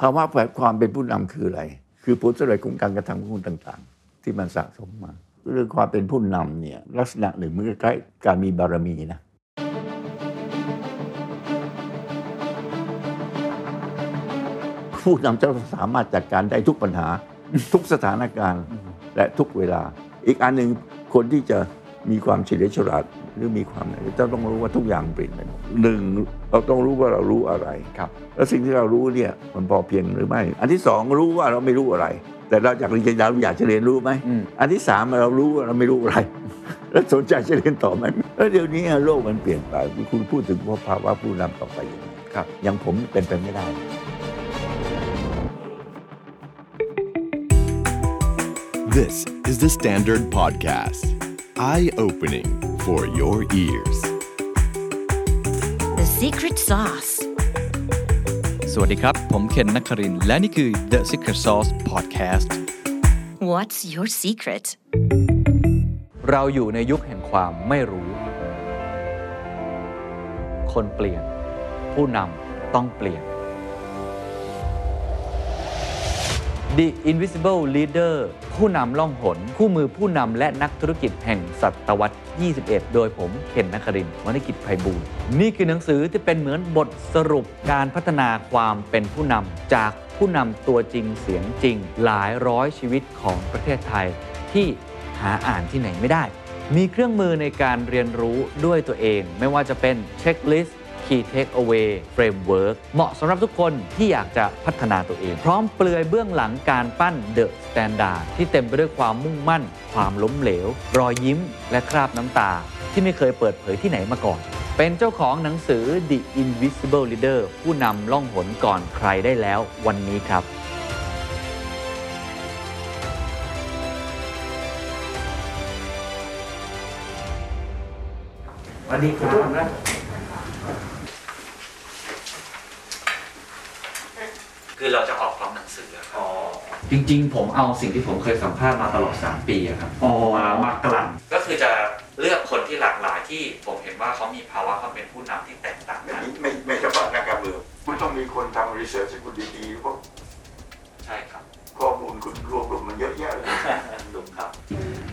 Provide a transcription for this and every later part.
ภาวะแฝงความเป็นผู้นำคืออะไร คือผลสำเร็จของการกระทำของคุณต่าง ๆ ที่มันสะสมมา เรื่องความเป็นผู้นำเนี่ยลักษณะหนึ่งมันคล้การมีบารมีนะผู้นำจะสามารถจัดการได้ทุกปัญหาทุกสถานการณ์และทุกเวลา อีกอันหนึ่งคนที่จะมีความเฉลียวฉลาดหรือมีความจะต้องรู้ว่าทุกอย่างเปลี่ยนไปหมดหนึ่ง เราต้องรู้ว่าเรารู้อะไรครับ แล้วสิ่งที่เรารู้เนี่ยมันพอเพียงหรือไม่ อันที่สองรู้ว่าเราไม่รู้อะไร แต่เราอยากเรียนเราอยากจะเรียนรู้ไหมอืมอันที่สามเรารู้ว่าเราไม่รู้อะไร แล้วสนใจจะเรียนต่อไหมแล้วเดี๋ยวนี้โลกมันเปลี่ยนไปคุณพูดถึงว่าภาวะผู้นำต่อไปยังไงครับอย่างผมเป็นไปไม่ได้ This is the Standard Podcast. Eye opening for your ears. The secret sauce. สวัสดีครับ ผมเคนนักครินทร์และนี่คือ The Secret Sauce Podcast What's your secret? เราอยู่ในยุคแห่งความไม่รู้ คนเปลี่ยน ผู้นำต้องเปลี่ยน The Invisible Leader ผู้นำล่องหน คู่มือผู้นำและนักธุรกิจแห่งศตวรรษ 21 โดยผมเคนนักครินวณิกิจไพบูลย์นี่คือหนังสือที่เป็นเหมือนบทสรุปการพัฒนาความเป็นผู้นำจากผู้นำตัวจริงเสียงจริง หลายร้อยชีวิตของประเทศไทย ที่หาอ่านที่ไหนไม่ได้ มีเครื่องมือในการเรียนรู้ด้วยตัวเอง ไม่ว่าจะเป็นเช็คลิสต์ Key Takeaway Framework เหมาะสำหรับทุกคนที่อยากจะพัฒนาตัวเอง พร้อมเปลือยเบื้องหลังการปั้น The Standard ที่เต็มไปด้วยความมุ่งมั่น ความล้มเหลว รอยยิ้ม และคราบน้ำตา ที่ไม่เคยเปิดเผยที่ไหนมาก่อน เป็นเจ้าของหนังสือ The Invisible Leader ผู้นำล่องหนก่อนใครได้แล้ววันนี้ครับสวันนี้ครับ คือเราจะออกพร้อมหนังสือจริงๆ ผมเอาสิ่งที่ผมเคยสัมภาษณ์มาตลอด 3 ปีอะครับอ๋อมามากลั่นก็คือจะเลือกคนที่หลากหลายที่ผมเห็นว่าเขามีภาวะความเป็นผู้นำที่แตกต่างไม่กันไม่ไม่เฉพาะนักการเมืองคุณต้องมีคนทำรีเสิร์ชให้คุณดีๆเพราะใช่ครับข้อมูลคุณรวบรวมมันเยอะแยะเลยลุงครับ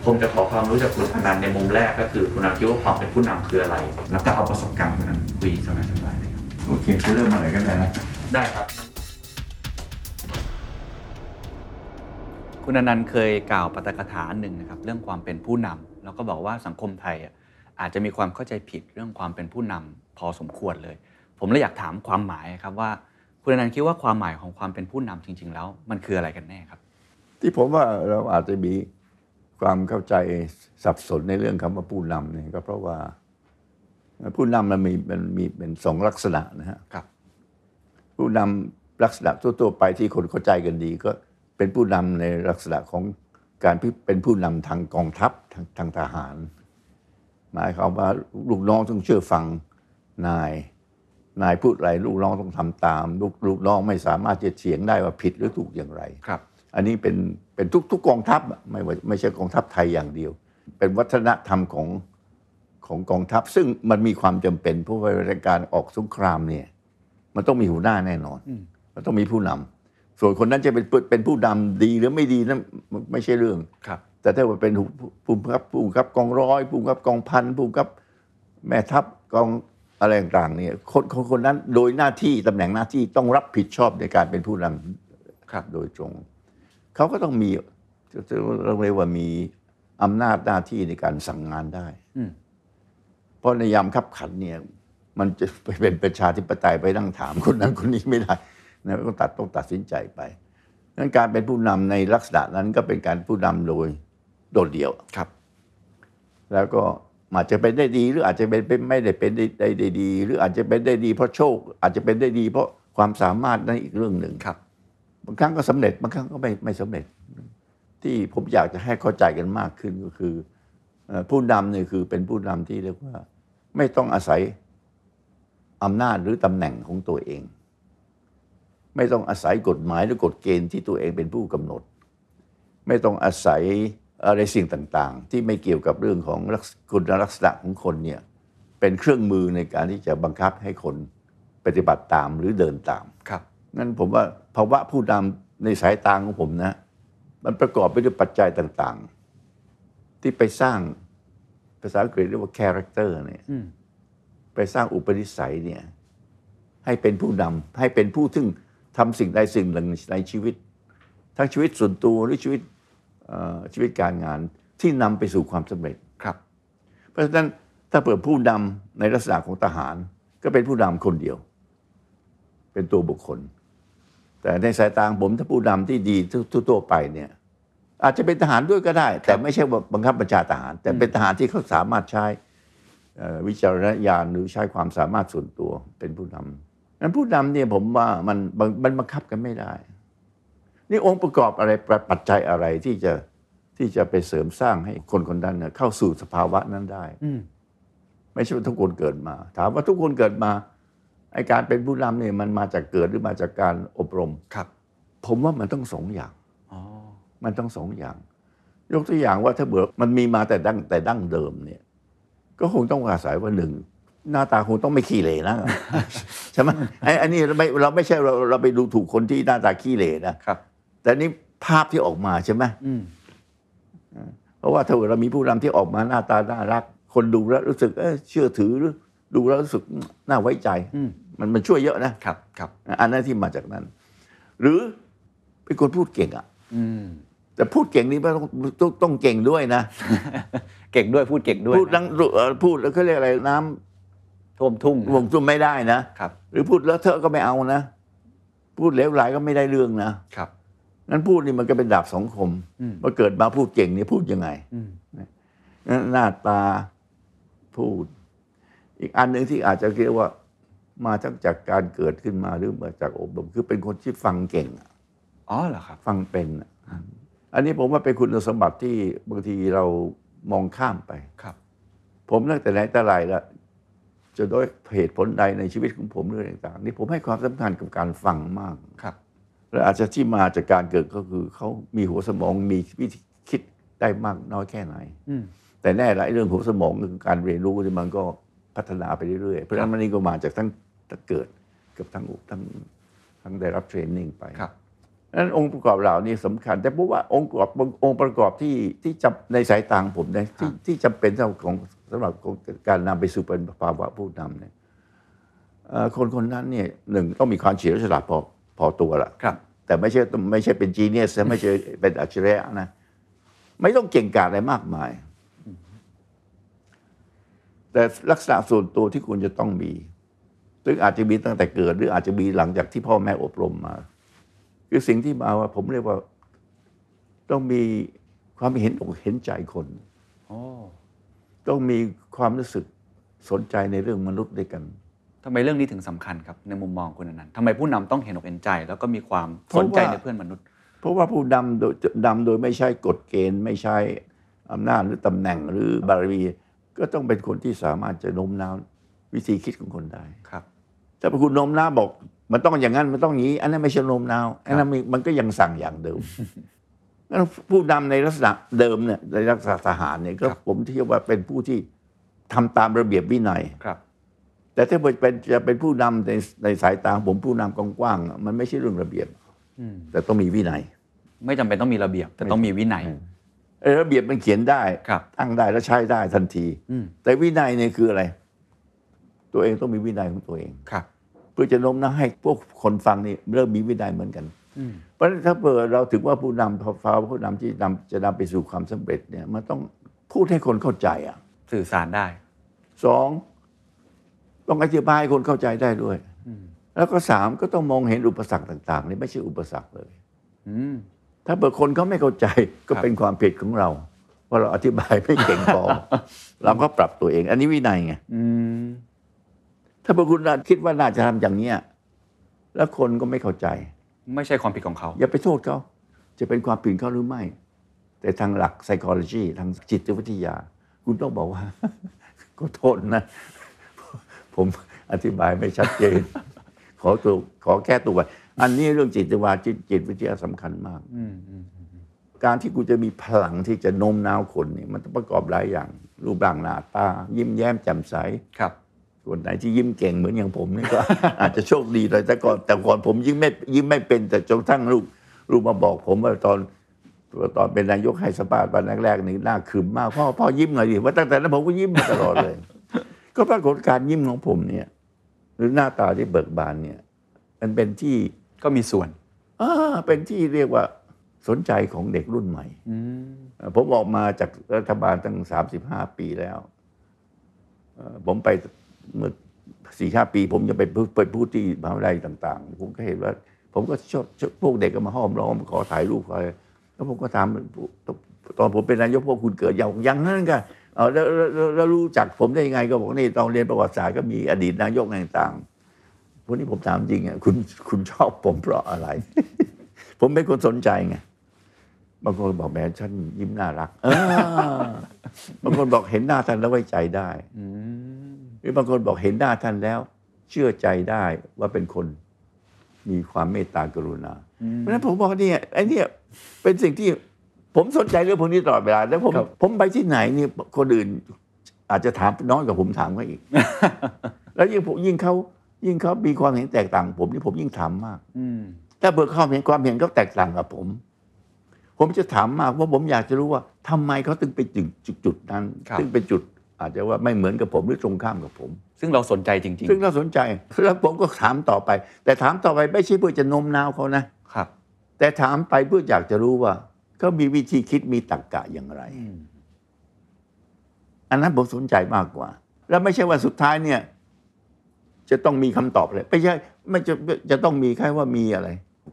ผมจะขอความรู้จากคุณอนันต์ในมุมแรกก็คือคุณอนันต์คิดว่าความเป็นผู้นำคืออะไร แล้วก็เอาประสบการณ์คุณอนันต์คุยสบายๆเลยครับโอเคจะเริ่มมาไหนกันเลยนะ ได้ครับ คุณอนันต์เคยกล่าวปาฐกถาหนึ่งนะครับเรื่องความเป็นผู้นำแล้วก็บอกว่าสังคมไทยอะอาจจะมีความเข้าใจผิดเรื่องความเป็นผู้นำพอสมควรเลย ผมเลยอยากถามความหมายครับว่า คุณอนันต์คิดว่าความหมายของความเป็นผู้นำจริง ๆ แล้ว มันคืออะไรกันแน่ครับ ที่ผมว่าเราอาจจะมีความเข้าใจสับสนในเรื่องคำว่าผู้นำเนี่ยก็เพราะว่าผู้นำมันมีมันมีเป็นสองลักษณะนะฮะครับ ผู้นำลักษณะทั่วๆไปที่คนเข้าใจกันดีก็ เป็นผู้นำในลักษณะของการที่เป็นผู้นำทางกองทัพทางทางทหาร หมายความว่าลูกน้องต้องเชื่อฟังนาย นายพูดอะไรลูกน้องต้องทำตาม ลูกลูกน้องไม่สามารถจะเถียงได้ว่าผิดหรือถูกอย่างไรครับ อันนี้เป็นเป็นทุกทุกกองทัพอะไม่ว่าไม่ใช่กองทัพไทยอย่างเดียว เป็นวัฒนธรรมของของกองทัพ ซึ่งมันมีความจำเป็นเพราะว่าในการออกสงครามเนี่ย มันต้องมีหัวหน้าแน่นอนอืมมันต้องมีผู้นำ ส่วนคนนั้นจะเป็นเป็นผู้นำดีหรือไม่ดีนั้นมันไม่ใช่เรื่องครับ แต่ถ้าว่าเป็นผู้บังคับผู้บังคับกองร้อยผู้บังคับกองพันผู้บังคับแม่ทัพกองอะไรต่างๆเนี่ยคนคนคนนั้นโดยหน้าที่ตำแหน่งหน้าที่ต้องรับผิดชอบในการเป็นผู้นำครับโดยตรงเขาก็ต้องมีเราเรียกว่ามีอำนาจหน้าที่ในการสั่งงานได้อืมเพราะในยามขับขันเนี่ยมันจะไปเป็นประชาธิปไตยไปนั่งถามคนนั้นคนนี้ไม่ได้ นะต้องตัดต้องตัดสินใจไปนั้นการเป็นผู้นำในลักษณะนั้นก็เป็นการผู้นำโดยโดดเดี่ยวครับ แล้วก็อาจจะเป็นได้ดีหรืออาจจะเป็นเป็นไม่ได้เป็นได้ได้ได้ดี หรืออาจจะเป็นได้ดีเพราะโชค อาจจะเป็นได้ดี เพราะความสามารถนั่นอีกเรื่องหนึ่งครับบางครั้งก็สำเร็จบางครั้งก็ไม่ไม่สำเร็จ ที่ผมอยากจะให้เข้าใจกันมากขึ้นก็คือเอ่อผู้นำเนี่ยคือเป็นผู้นำที่เรียกว่า ไม่ต้องอาศัยอำนาจหรือตำแหน่งของตัวเอง ไม่ต้องอาศัยกฎหมายหรือกฎเกณฑ์ที่ตัวเองเป็นผู้กำหนด ไม่ต้องอาศัยอะไรสิ่งต่างๆ ที่ไม่เกี่ยวกับเรื่องของลักษคุณลักษณะของคนเนี่ยเป็นเครื่องมือในการที่จะบังคับให้คนปฏิบัติตามหรือเดินตามครับงั้นผมว่าภาวะผู้นำในสายตาของผมนะ มันประกอบไปด้วยปัจจัยต่างๆ ที่ไปสร้างภาษาอังกฤษเรียกว่า character เนี่ยอืมไปสร้างอุปนิสัยเนี่ยให้เป็นผู้นำให้เป็นผู้ซึ่ง ทำสิ่งใดสิ่งหนึ่งในชีวิต ทั้งชีวิตส่วนตัวหรือชีวิตเอ่อชีวิตการงานที่นำไปสู่ความสำเร็จครับ เพราะฉะนั้นถ้าเปิดผู้นำในลักษณะของทหาร ก็เป็นผู้นำคนเดียว เป็นตัวบุคคล แต่ในสายตาของผมถ้าผู้นำที่ดีทั่วๆไปเนี่ยอาจจะเป็นทหารด้วยก็ได้ แต่ไม่ใช่ว่าบังคับบัญชาทหาร แต่เป็นทหารที่เขาสามารถใช้เอ่อวิจารณญาณหรือใช้ความสามารถส่วนตัวเป็นผู้นำ นั้นผู้นำเนี่ยผมว่ามันมันมันบังคับกันไม่ได้ นี่องค์ประกอบอะไรปัจจัยอะไรที่จะที่จะไปเสริมสร้างให้คนคนนั้นเนี่ยเข้าสู่สภาวะนั้นได้อืมไม่ใช่ว่าทุกคนเกิดมา ถามว่าทุกคนเกิดมาไอการเป็นผู้นำเนี่ยมันมาจากเกิดหรือมาจากการอบรมครับ ผมว่ามันต้องสองอย่างอ๋อมันต้องสองอย่าง ยกตัวอย่างว่าถ้าเบิกมันมีมาแต่ดั้งแต่ดั้งเดิมเนี่ย ก็คงต้องอาศัยว่าหนึ่ง หน้าตาคงต้องไม่ขี้เหร่นะใช่ไหมไอ้อันนี้เราไม่เราไม่ใช่เราเราไปดูถูกคนที่หน้าตาขี้เหร่นะครับ แต่นี่ภาพที่ออกมาใช่ไหมอืมเพราะว่าถ้าเกิดเรามีผู้นำที่ออกมาหน้าตาน่ารัก คนดูแล้วรู้สึกเออเชื่อถือหรือดูแล้วรู้สึกน่าไว้ใจอืมมันมันช่วยเยอะนะครับครับ อันนั้นที่มาจากนั้น หรือเป็นคนพูดเก่งอะอืมแต่พูดเก่งนี่ไม่ต้องต้องต้องเก่งด้วยนะ เก่งด้วยพูดเก่งด้วยพูดดังเอ่อพูดแล้วเขาเรียกอะไรน้ ท่วมทุ่งำวงจุ้มไม่ได้นะครับ หรือพูดเลอะเทอะก็ไม่เอานะ พูดเหลวไหลก็ไม่ได้เรื่องนะครับงั้นพูดนี่มันก็เป็นดาบสองคมอืมว่าเกิดมาพูดเก่งนี่พูดยังไงอืมงั้นหน้าตาพูด อีกอันหนึ่งที่อาจจะเรียกว่า มาทั้งจากการเกิดขึ้นมาหรือมาจากอบรมคือเป็นคนที่ฟังเก่งอะอ๋อเหรอครับ ฟังเป็นอะอันนี้ผมว่าเป็นคุณสมบัติที่บางทีเรามองข้ามไปครับ ผมตั้งแต่ไหนแต่ไรแล้ว จะด้วยเหตุผลใดในชีวิตของผมเรื่องต่างๆนี่ผมให้ความสำคัญกับการฟังมากครับและอาจจะที่มาจากการเกิดก็คือเขามีหัวสมองมีวิธีคิดได้มากน้อยแค่ไหนอืมแต่แน่ละไอ้เรื่องหัวสมองก็คือการเรียนรู้ที่มันก็พัฒนาไปเรื่อยๆเพราะฉะนั้นมันนี่ก็มาจากทั้งทั้งเกิดกับทั้งทั้งทั้งได้รับเทรนนิ่งไปครับดังนั้นองค์ประกอบเหล่านี้สำคัญ แต่ผมว่าองค์ประกอบองค์ประกอบที่ที่จำในสายตาของผมนะที่ที่จำเป็นสำหรับของ สำหรับของการนำไปสู่เป็นภาวะผู้นำเนี่ยเอ่อคนคนนั้นเนี่ยหนึ่งต้องมีความเฉลียวฉลาดพอพอตัวละครับ แต่ไม่ใช่ไม่ใช่เป็นจีเนียสไม่ใช่เป็นอัจฉริยะนะ ไม่ต้องเก่งกาจอะไรมากมาย แต่ลักษณะส่วนตัวที่คุณจะต้องมี ซึ่งอาจจะมีตั้งแต่เกิด หรืออาจจะมีหลังจากที่พ่อแม่อบรมมา คือสิ่งที่มาว่า ผมเรียกว่าต้องมีความเห็นอกเห็นใจคนโอ้ ต้องมีความรู้สึกสนใจในเรื่องมนุษย์ด้วยกันทำไมเรื่องนี้ถึงสำคัญครับในมุมมองคุณอนันต์ทำไมผู้นำต้องเห็นอกเห็นใจ แล้วก็มีความเพสราะนใจว่าในเพื่อนมนุษย์ เพราะว่าผู้นำโดยนำโดยไม่ใช่กฎเกณฑ์ ไม่ใช่อำนาจหรือตำแหน่งหรือบารมีก็ต้องเป็นคนที่สามารถจะโน้มน้าววิธีคิดของคนได้ครับถ้าคุณโน้มน้าวบอก มันต้องอย่างนั้นมันต้องอย่างนี้ อันนั้นไม่ใช่โน้มน้าวอันนั้นมันมันก็ยังสั่งอย่างเดิมงั้น ผู้นำในลักษณะเดิมเนี่ยในลักษณะทหารเนี่ยก็ครับผมเทียบว่าเป็นผู้ที่ทำตามระเบียบวินัยครับ แต่ถ้าเป็นจะเป็นผู้นำในในสายตาของผมผู้นำกว้างๆอะมันไม่ใช่เรื่องระเบียบอืมแต่ต้องมีวินัย ไม่จำเป็นต้องมีระเบียบ แต่ต้องมีวินัยเออระเบียบมันเขียนได้ครับตั้งได้แล้วใช้ได้ทันทีอืมแต่วินัยเนี่ยคืออะไร ตัวเองต้องมีวินัยของตัวเองครับ เพื่อจะโน้มน้าวให้พวกคนฟังนี่เริ่มมีวินัยเหมือนกันอืม เพราะฉะนั้นถ้าเปิดเราถึงว่าผู้นำพอฟ้าผู้นำที่นำจะนำไปสู่ความสำเร็จเนี่ยมันต้องพูดให้คนเข้าใจอะสื่อสารได้สองต้องอธิบายให้คนเข้าใจได้ด้วยอืมแล้วก็สามก็ต้องมองเห็นอุปสรรคต่างๆนี่ไม่ใช่อุปสรรคเลยอืมถ้าเปิดคนเขาไม่เข้าใจก็ครับเป็นความผิดของเราว่าเราอธิบายไม่เก่งพอเราก็ปรับตัวเอง อันนี้วินัยไงอืมถ้าพวกคุณคิดว่าน่าจะทำอย่างเนี้ยแล้วคนก็ไม่เข้าใจ ไม่ใช่ความผิดของเขา อย่าไปโทษเขาจะเป็นความผิดเขาหรือไม่ แต่ทางหลัก psychology ทางจิตวิทยา คุณต้องบอกว่าก็โทษนะ ผมอธิบายไม่ชัดเจน ขอตัวขอแก้ตัวอันนี้เรื่องจิตวิทยาจิตจิตวิทยาสำคัญมากอืมอืมการที่กูจะมีพลังที่จะโน้มน้าวคนเนี่ยมันต้องประกอบหลายอย่าง รูปร่างหน้าตา ยิ้มแย้มแจ่มใสครับ คนไหนที่ยิ้มเก่งเหมือนอย่างผมนี่ก็ อาจจะโชคดีเลยแต่ก่อนแต่ก่อนผมยิ้มไม่ยิ้มไม่เป็นแต่จนกระทั่งลูกลูกมาบอกผมว่าตอนตอนเป็นนายกให้สปาตวันแรกๆนี่หน้าขรึมมากพ่อพ่อยิ้มหน่อยดิว่าตั้งแต่นั้นผมก็ยิ้มมาตลอดเลย ก็ปรากฏการยิ้มของผมเนี่ย หรือหน้าตาที่เบิกบานเนี่ย มันเป็นที่ก็มีส่วนอ่าเป็นที่เรียกว่าสนใจของเด็กรุ่นใหม่อืมเอ่อผมออกมาจากรัฐบาลตั้งสามสิบห้าปีแล้วเอ่อผมไป เมื่อสี่ห้าปี ผมจะไปไปพูดที่มหาวิทยาลัยต่าง ๆ ผมก็เห็นว่า ผมก็ชอบพวกเด็กก็มาห้อมล้อมขอถ่ายรูปอะไรแล้วผมก็ถามตอนผมเป็นนายกพวกคุณเกิดยังยังนั่นกันเอาแล้วแล้วรู้จักผมได้ยังไงก็บอกนี่ตอนเรียนประวัติศาสตร์ก็มีอดีตนายกต่างๆวันนี้ผมถามจริงอะคุณคุณชอบผมเพราะอะไร ผมเป็นคนสนใจไงบางคนบอกแหม่ฉันยิ้มน่ารักบางคนบอกเห็นหน้าท่านแล้วไว้ใจได้อื รือบางคนบอกเห็นหน้าท่านแล้ว เชื่อใจได้ว่าเป็นคนมีความเมตตากรุณา เพราะฉะนั้นผมบอกว่าเนี่ยไอ้เนี่ยเป็นสิ่งที่ผมสนใจเรื่องพวกนี้ตลอดเวลา แล้วผมครับผมไปที่ไหนเนี่ยคนอื่น อาจจะถามน้อยกว่าผมถามเขาอีก แล้วยิ่งผมยิ่งเขายิ่งเขามีความเห็นแตกต่างผมนี่ผมยิ่งถามมาก อืมถ้าเบิกความเห็นความเห็นเขาแตกต่างกับผม ผมจะถามมากว่าผมอยากจะรู้ว่าทำไมเขาถึงไปจุดจุดจุดนั้นครับซึ่งเป็นจุด อาจจะว่าไม่เหมือนกับผมหรือตรงข้ามกับผม ซึ่งเราสนใจจริงซึ่งเราสนใจแล้วผมก็ถามต่อไป แต่ถามต่อไปไม่ใช่เพื่อจะโน้มน้าวเขานะๆครับ แต่ถามไปเพื่ออยากจะรู้ว่าเขามีวิธีคิดมีตรรกกะอย่างไรอืมอันนั้นผมสนใจมากกว่า แล้วไม่ใช่ว่าสุดท้ายเนี่ย จะต้องมีคำตอบเลยไม่ใช่ไม่จะจะต้องมีแค่ว่ามีอะไร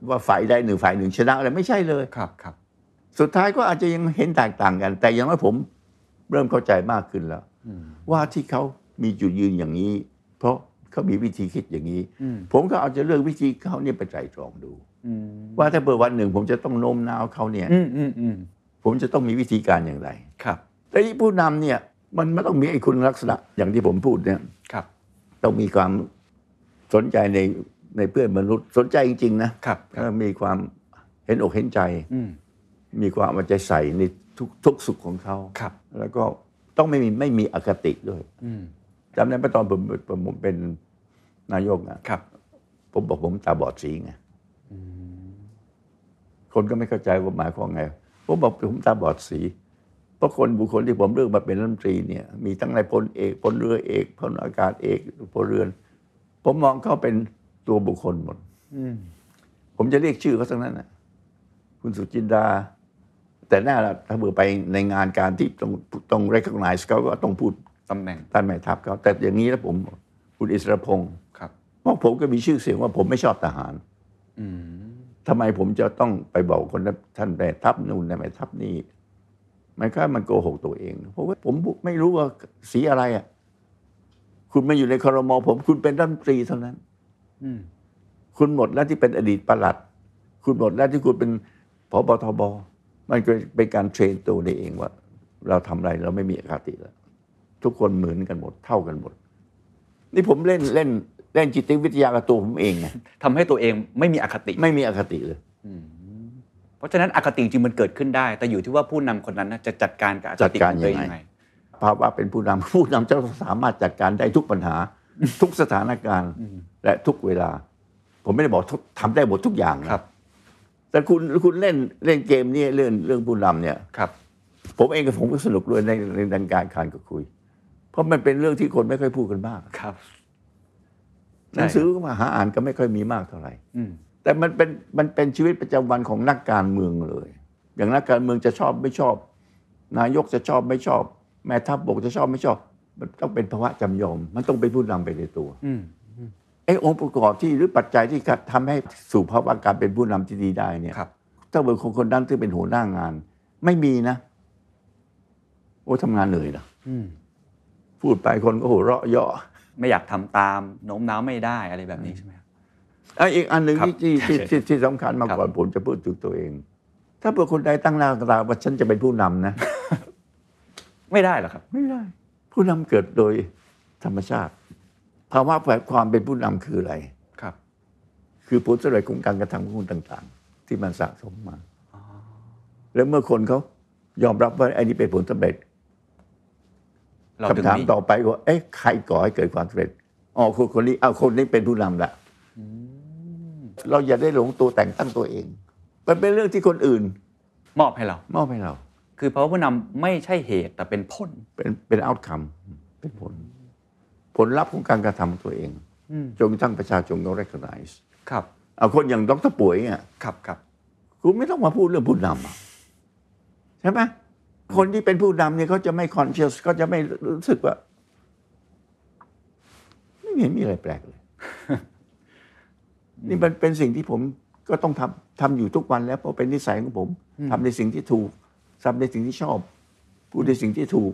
ว่าฝ่ายใดหนึ่งฝ่ายหนึ่งชนะอะไรไม่ใช่เลยครับครับ สุดท้ายก็อาจจะยังเห็นแตกต่างกัน แต่อย่างน้อยผม เริ่มเข้าใจมากขึ้นแล้วอืม ว่าที่เขามีจุดยืนอย่างนี้ เพราะเขามีวิธีคิดอย่างนี้อืมผมก็เอาจะเลือกวิธีเขาเนี่ยไปไตรตรองดูอืมว่าถ้าเปิดวันหนึ่ง ผมจะต้องโน้มน้าวเขาเนี่ยอืมอืมอืมผมจะต้องมีวิธีการอย่างไร ครับ แต่ที่ผู้นำเนี่ย มันไม่ต้องมีไอ้คุณลักษณะอย่างที่ผมพูดเนี่ยครับ ต้องมีความสนใจในในเพื่อนมนุษย์สนใจจริง ๆ นะครับแล้วมีความเห็นอกเห็นใจอืมมีความเอาใจใส่ในทุกทุกสุขของเขาครับ แล้วก็ ต้องไม่มีไม่มีอคติด้วยอืมจำได้ไหมตอนผมผมผมเป็นนายกนะครับ ผมบอกผมตาบอดสีไงคนก็ไม่เข้าใจว่าหมายความไง ผมบอกผมตาบอดสี เพราะคนบุคคลที่ผมเลือกมาเป็นรัฐมนตรีเนี่ย มีทั้งนายพลเอกพลเรือเอกพลอากาศเอกพลเรือน ผมมองเขาเป็นตัวบุคคลหมดอืมผมจะเรียกชื่อเขาทั้งนั้นนะคุณสุจินดา แต่หน้าละถ้าเบื่อไปในงานการที่ต้องต้อง recognize เขาก็ต้องพูดตำแหน่งท่านแม่ทัพเขาแต่อย่างนี้แล้วผมคุณอิสรพงศ์ครับเพราะผมก็มีชื่อเสียงว่าผมไม่ชอบทหารอืมทำไมผมจะต้องไปบอกคนนั้นท่านแม่ทัพนู่นแม่ทัพนี่มันก็มันโกหกตัวเองเพราะว่าผมไม่รู้ว่าสีอะไรอะ คุณมาอยู่ในครมผมคุณเป็นรัฐมนตรีเท่านั้นอืมคุณหมดแล้วที่เป็นอดีตปลัด คุณหมดแล้วที่คุณเป็นพบทบ มันก็เป็นการเทรนตัวเองว่า เราทำอะไรเราไม่มีอคติแล้ว ทุกคนเหมือนกันหมด เท่ากันหมด นี่ผมเล่นเล่นเล่นจิตวิทยากับตัวผมเองไงทำให้ตัวเองไม่มีอคติ ไม่มีอคติเลย เพราะฉะนั้นอคติจริงๆมันเกิดขึ้นได้ แต่อยู่ที่ว่าผู้นำคนนั้นน่ะจะจัดการกับอคจัดติการของตัวเองยังไงยังไง ภาวะเป็นผู้นำ ผู้นำจะสามารถจัดการได้ทุกปัญหา ทุกสถานการณ์ และทุกเวลา ผมไม่ได้บอกทุกทำได้หมดทุกอย่างนะครับ แต่คุณคุณเล่นเล่นเกมนี้เรื่องเรื่องผู้นำเนี่ยครับ ผมเองกับผมก็สนุกด้วยในในดังการคานก็คุย เพราะมันเป็นเรื่องที่คนไม่ค่อยพูดกันมากครับหนังสือก็มาหาอ่านก็ไม่ค่อยมีมากเท่าไหร่อืมแต่มันเป็นมันเป็นชีวิตประจำวันของนักการเมืองเลย อย่างนักการเมืองจะชอบไม่ชอบ นายกจะชอบไม่ชอบ แม่ทัพบกจะชอบไม่ชอบ มันต้องเป็นภาวะจำยอม มันต้องเป็นผู้นำไปในตัวอืม ไอ้องค์ประกอบที่หรือปัจจัยที่ทำให้สู่ภาวะการเป็นผู้นำที่ดีได้เนี่ยครับถ้าเป็นคนคนนั้นที่เป็นหัวหน้างาน ไม่มีนะ โอ้ทำงานเหนื่อยนะอืมพูดไปคนก็หัวเราะเยาะไม่อยากทำตามโน้มน้าวไม่ได้อะไรแบบนี้ใช่ไหมครับอะอีกอันหนึ่งครับที่ที่ที่ที่ที่สำคัญมาครับก่อนผมจะพูดถึงตัวเอง ถ้าเผื่อคนใดตั้งหน้าตั้งตาว่าฉันจะเป็นผู้นำนะ ไม่ได้หรอกครับ ไม่ได้ ผู้นำเกิดโดยธรรมชาติ ภาวะแฝงความเป็นผู้นำคืออะไรครับ คือผลสำเร็จของการกระทำของคนต่าง ๆ ที่มันสะสมมาแล้วเมื่อคนเขายอมรับว่าไอ้นี่เป็นผลสำเร็จเราถึงคำถามมีต่อไปว่าเอ๊ะใครก่อให้เกิดความสำเร็จอ๋อคนคนนี้เอาคนนี้เป็นผู้นำละเราอย่าได้หลงตัวแต่งตั้งตัวเอง มันเป็นเรื่องที่คนอื่น มอบให้เรา มอบให้เรา คือเพราะว่าผู้นำไม่ใช่เหตุแต่เป็นผล เป็นเป็น outcome เป็นผล ผลลัพธ์ของการกระทำของตัวเองอืมจนกระทั่งประชาชนต้อง recognize ครับเอาคนอย่างดรป่วยเนี่ยครับครับคุณไม่ต้องมาพูดเรื่องผู้นำอะใช่ไหมคนที่เป็นผู้นำเนี่ยเขาจะไม่ conscious เขาจะไม่รู้สึกว่า ไม่เห็นมีอะไรแปลกเลย นี่มันเป็นสิ่งที่ผมก็ต้องทำทำอยู่ทุกวันแล้วเพราะเป็นนิสัยของผมทำในสิ่งที่ถูกทำในสิ่งที่ชอบ พูดในสิ่งที่ถูก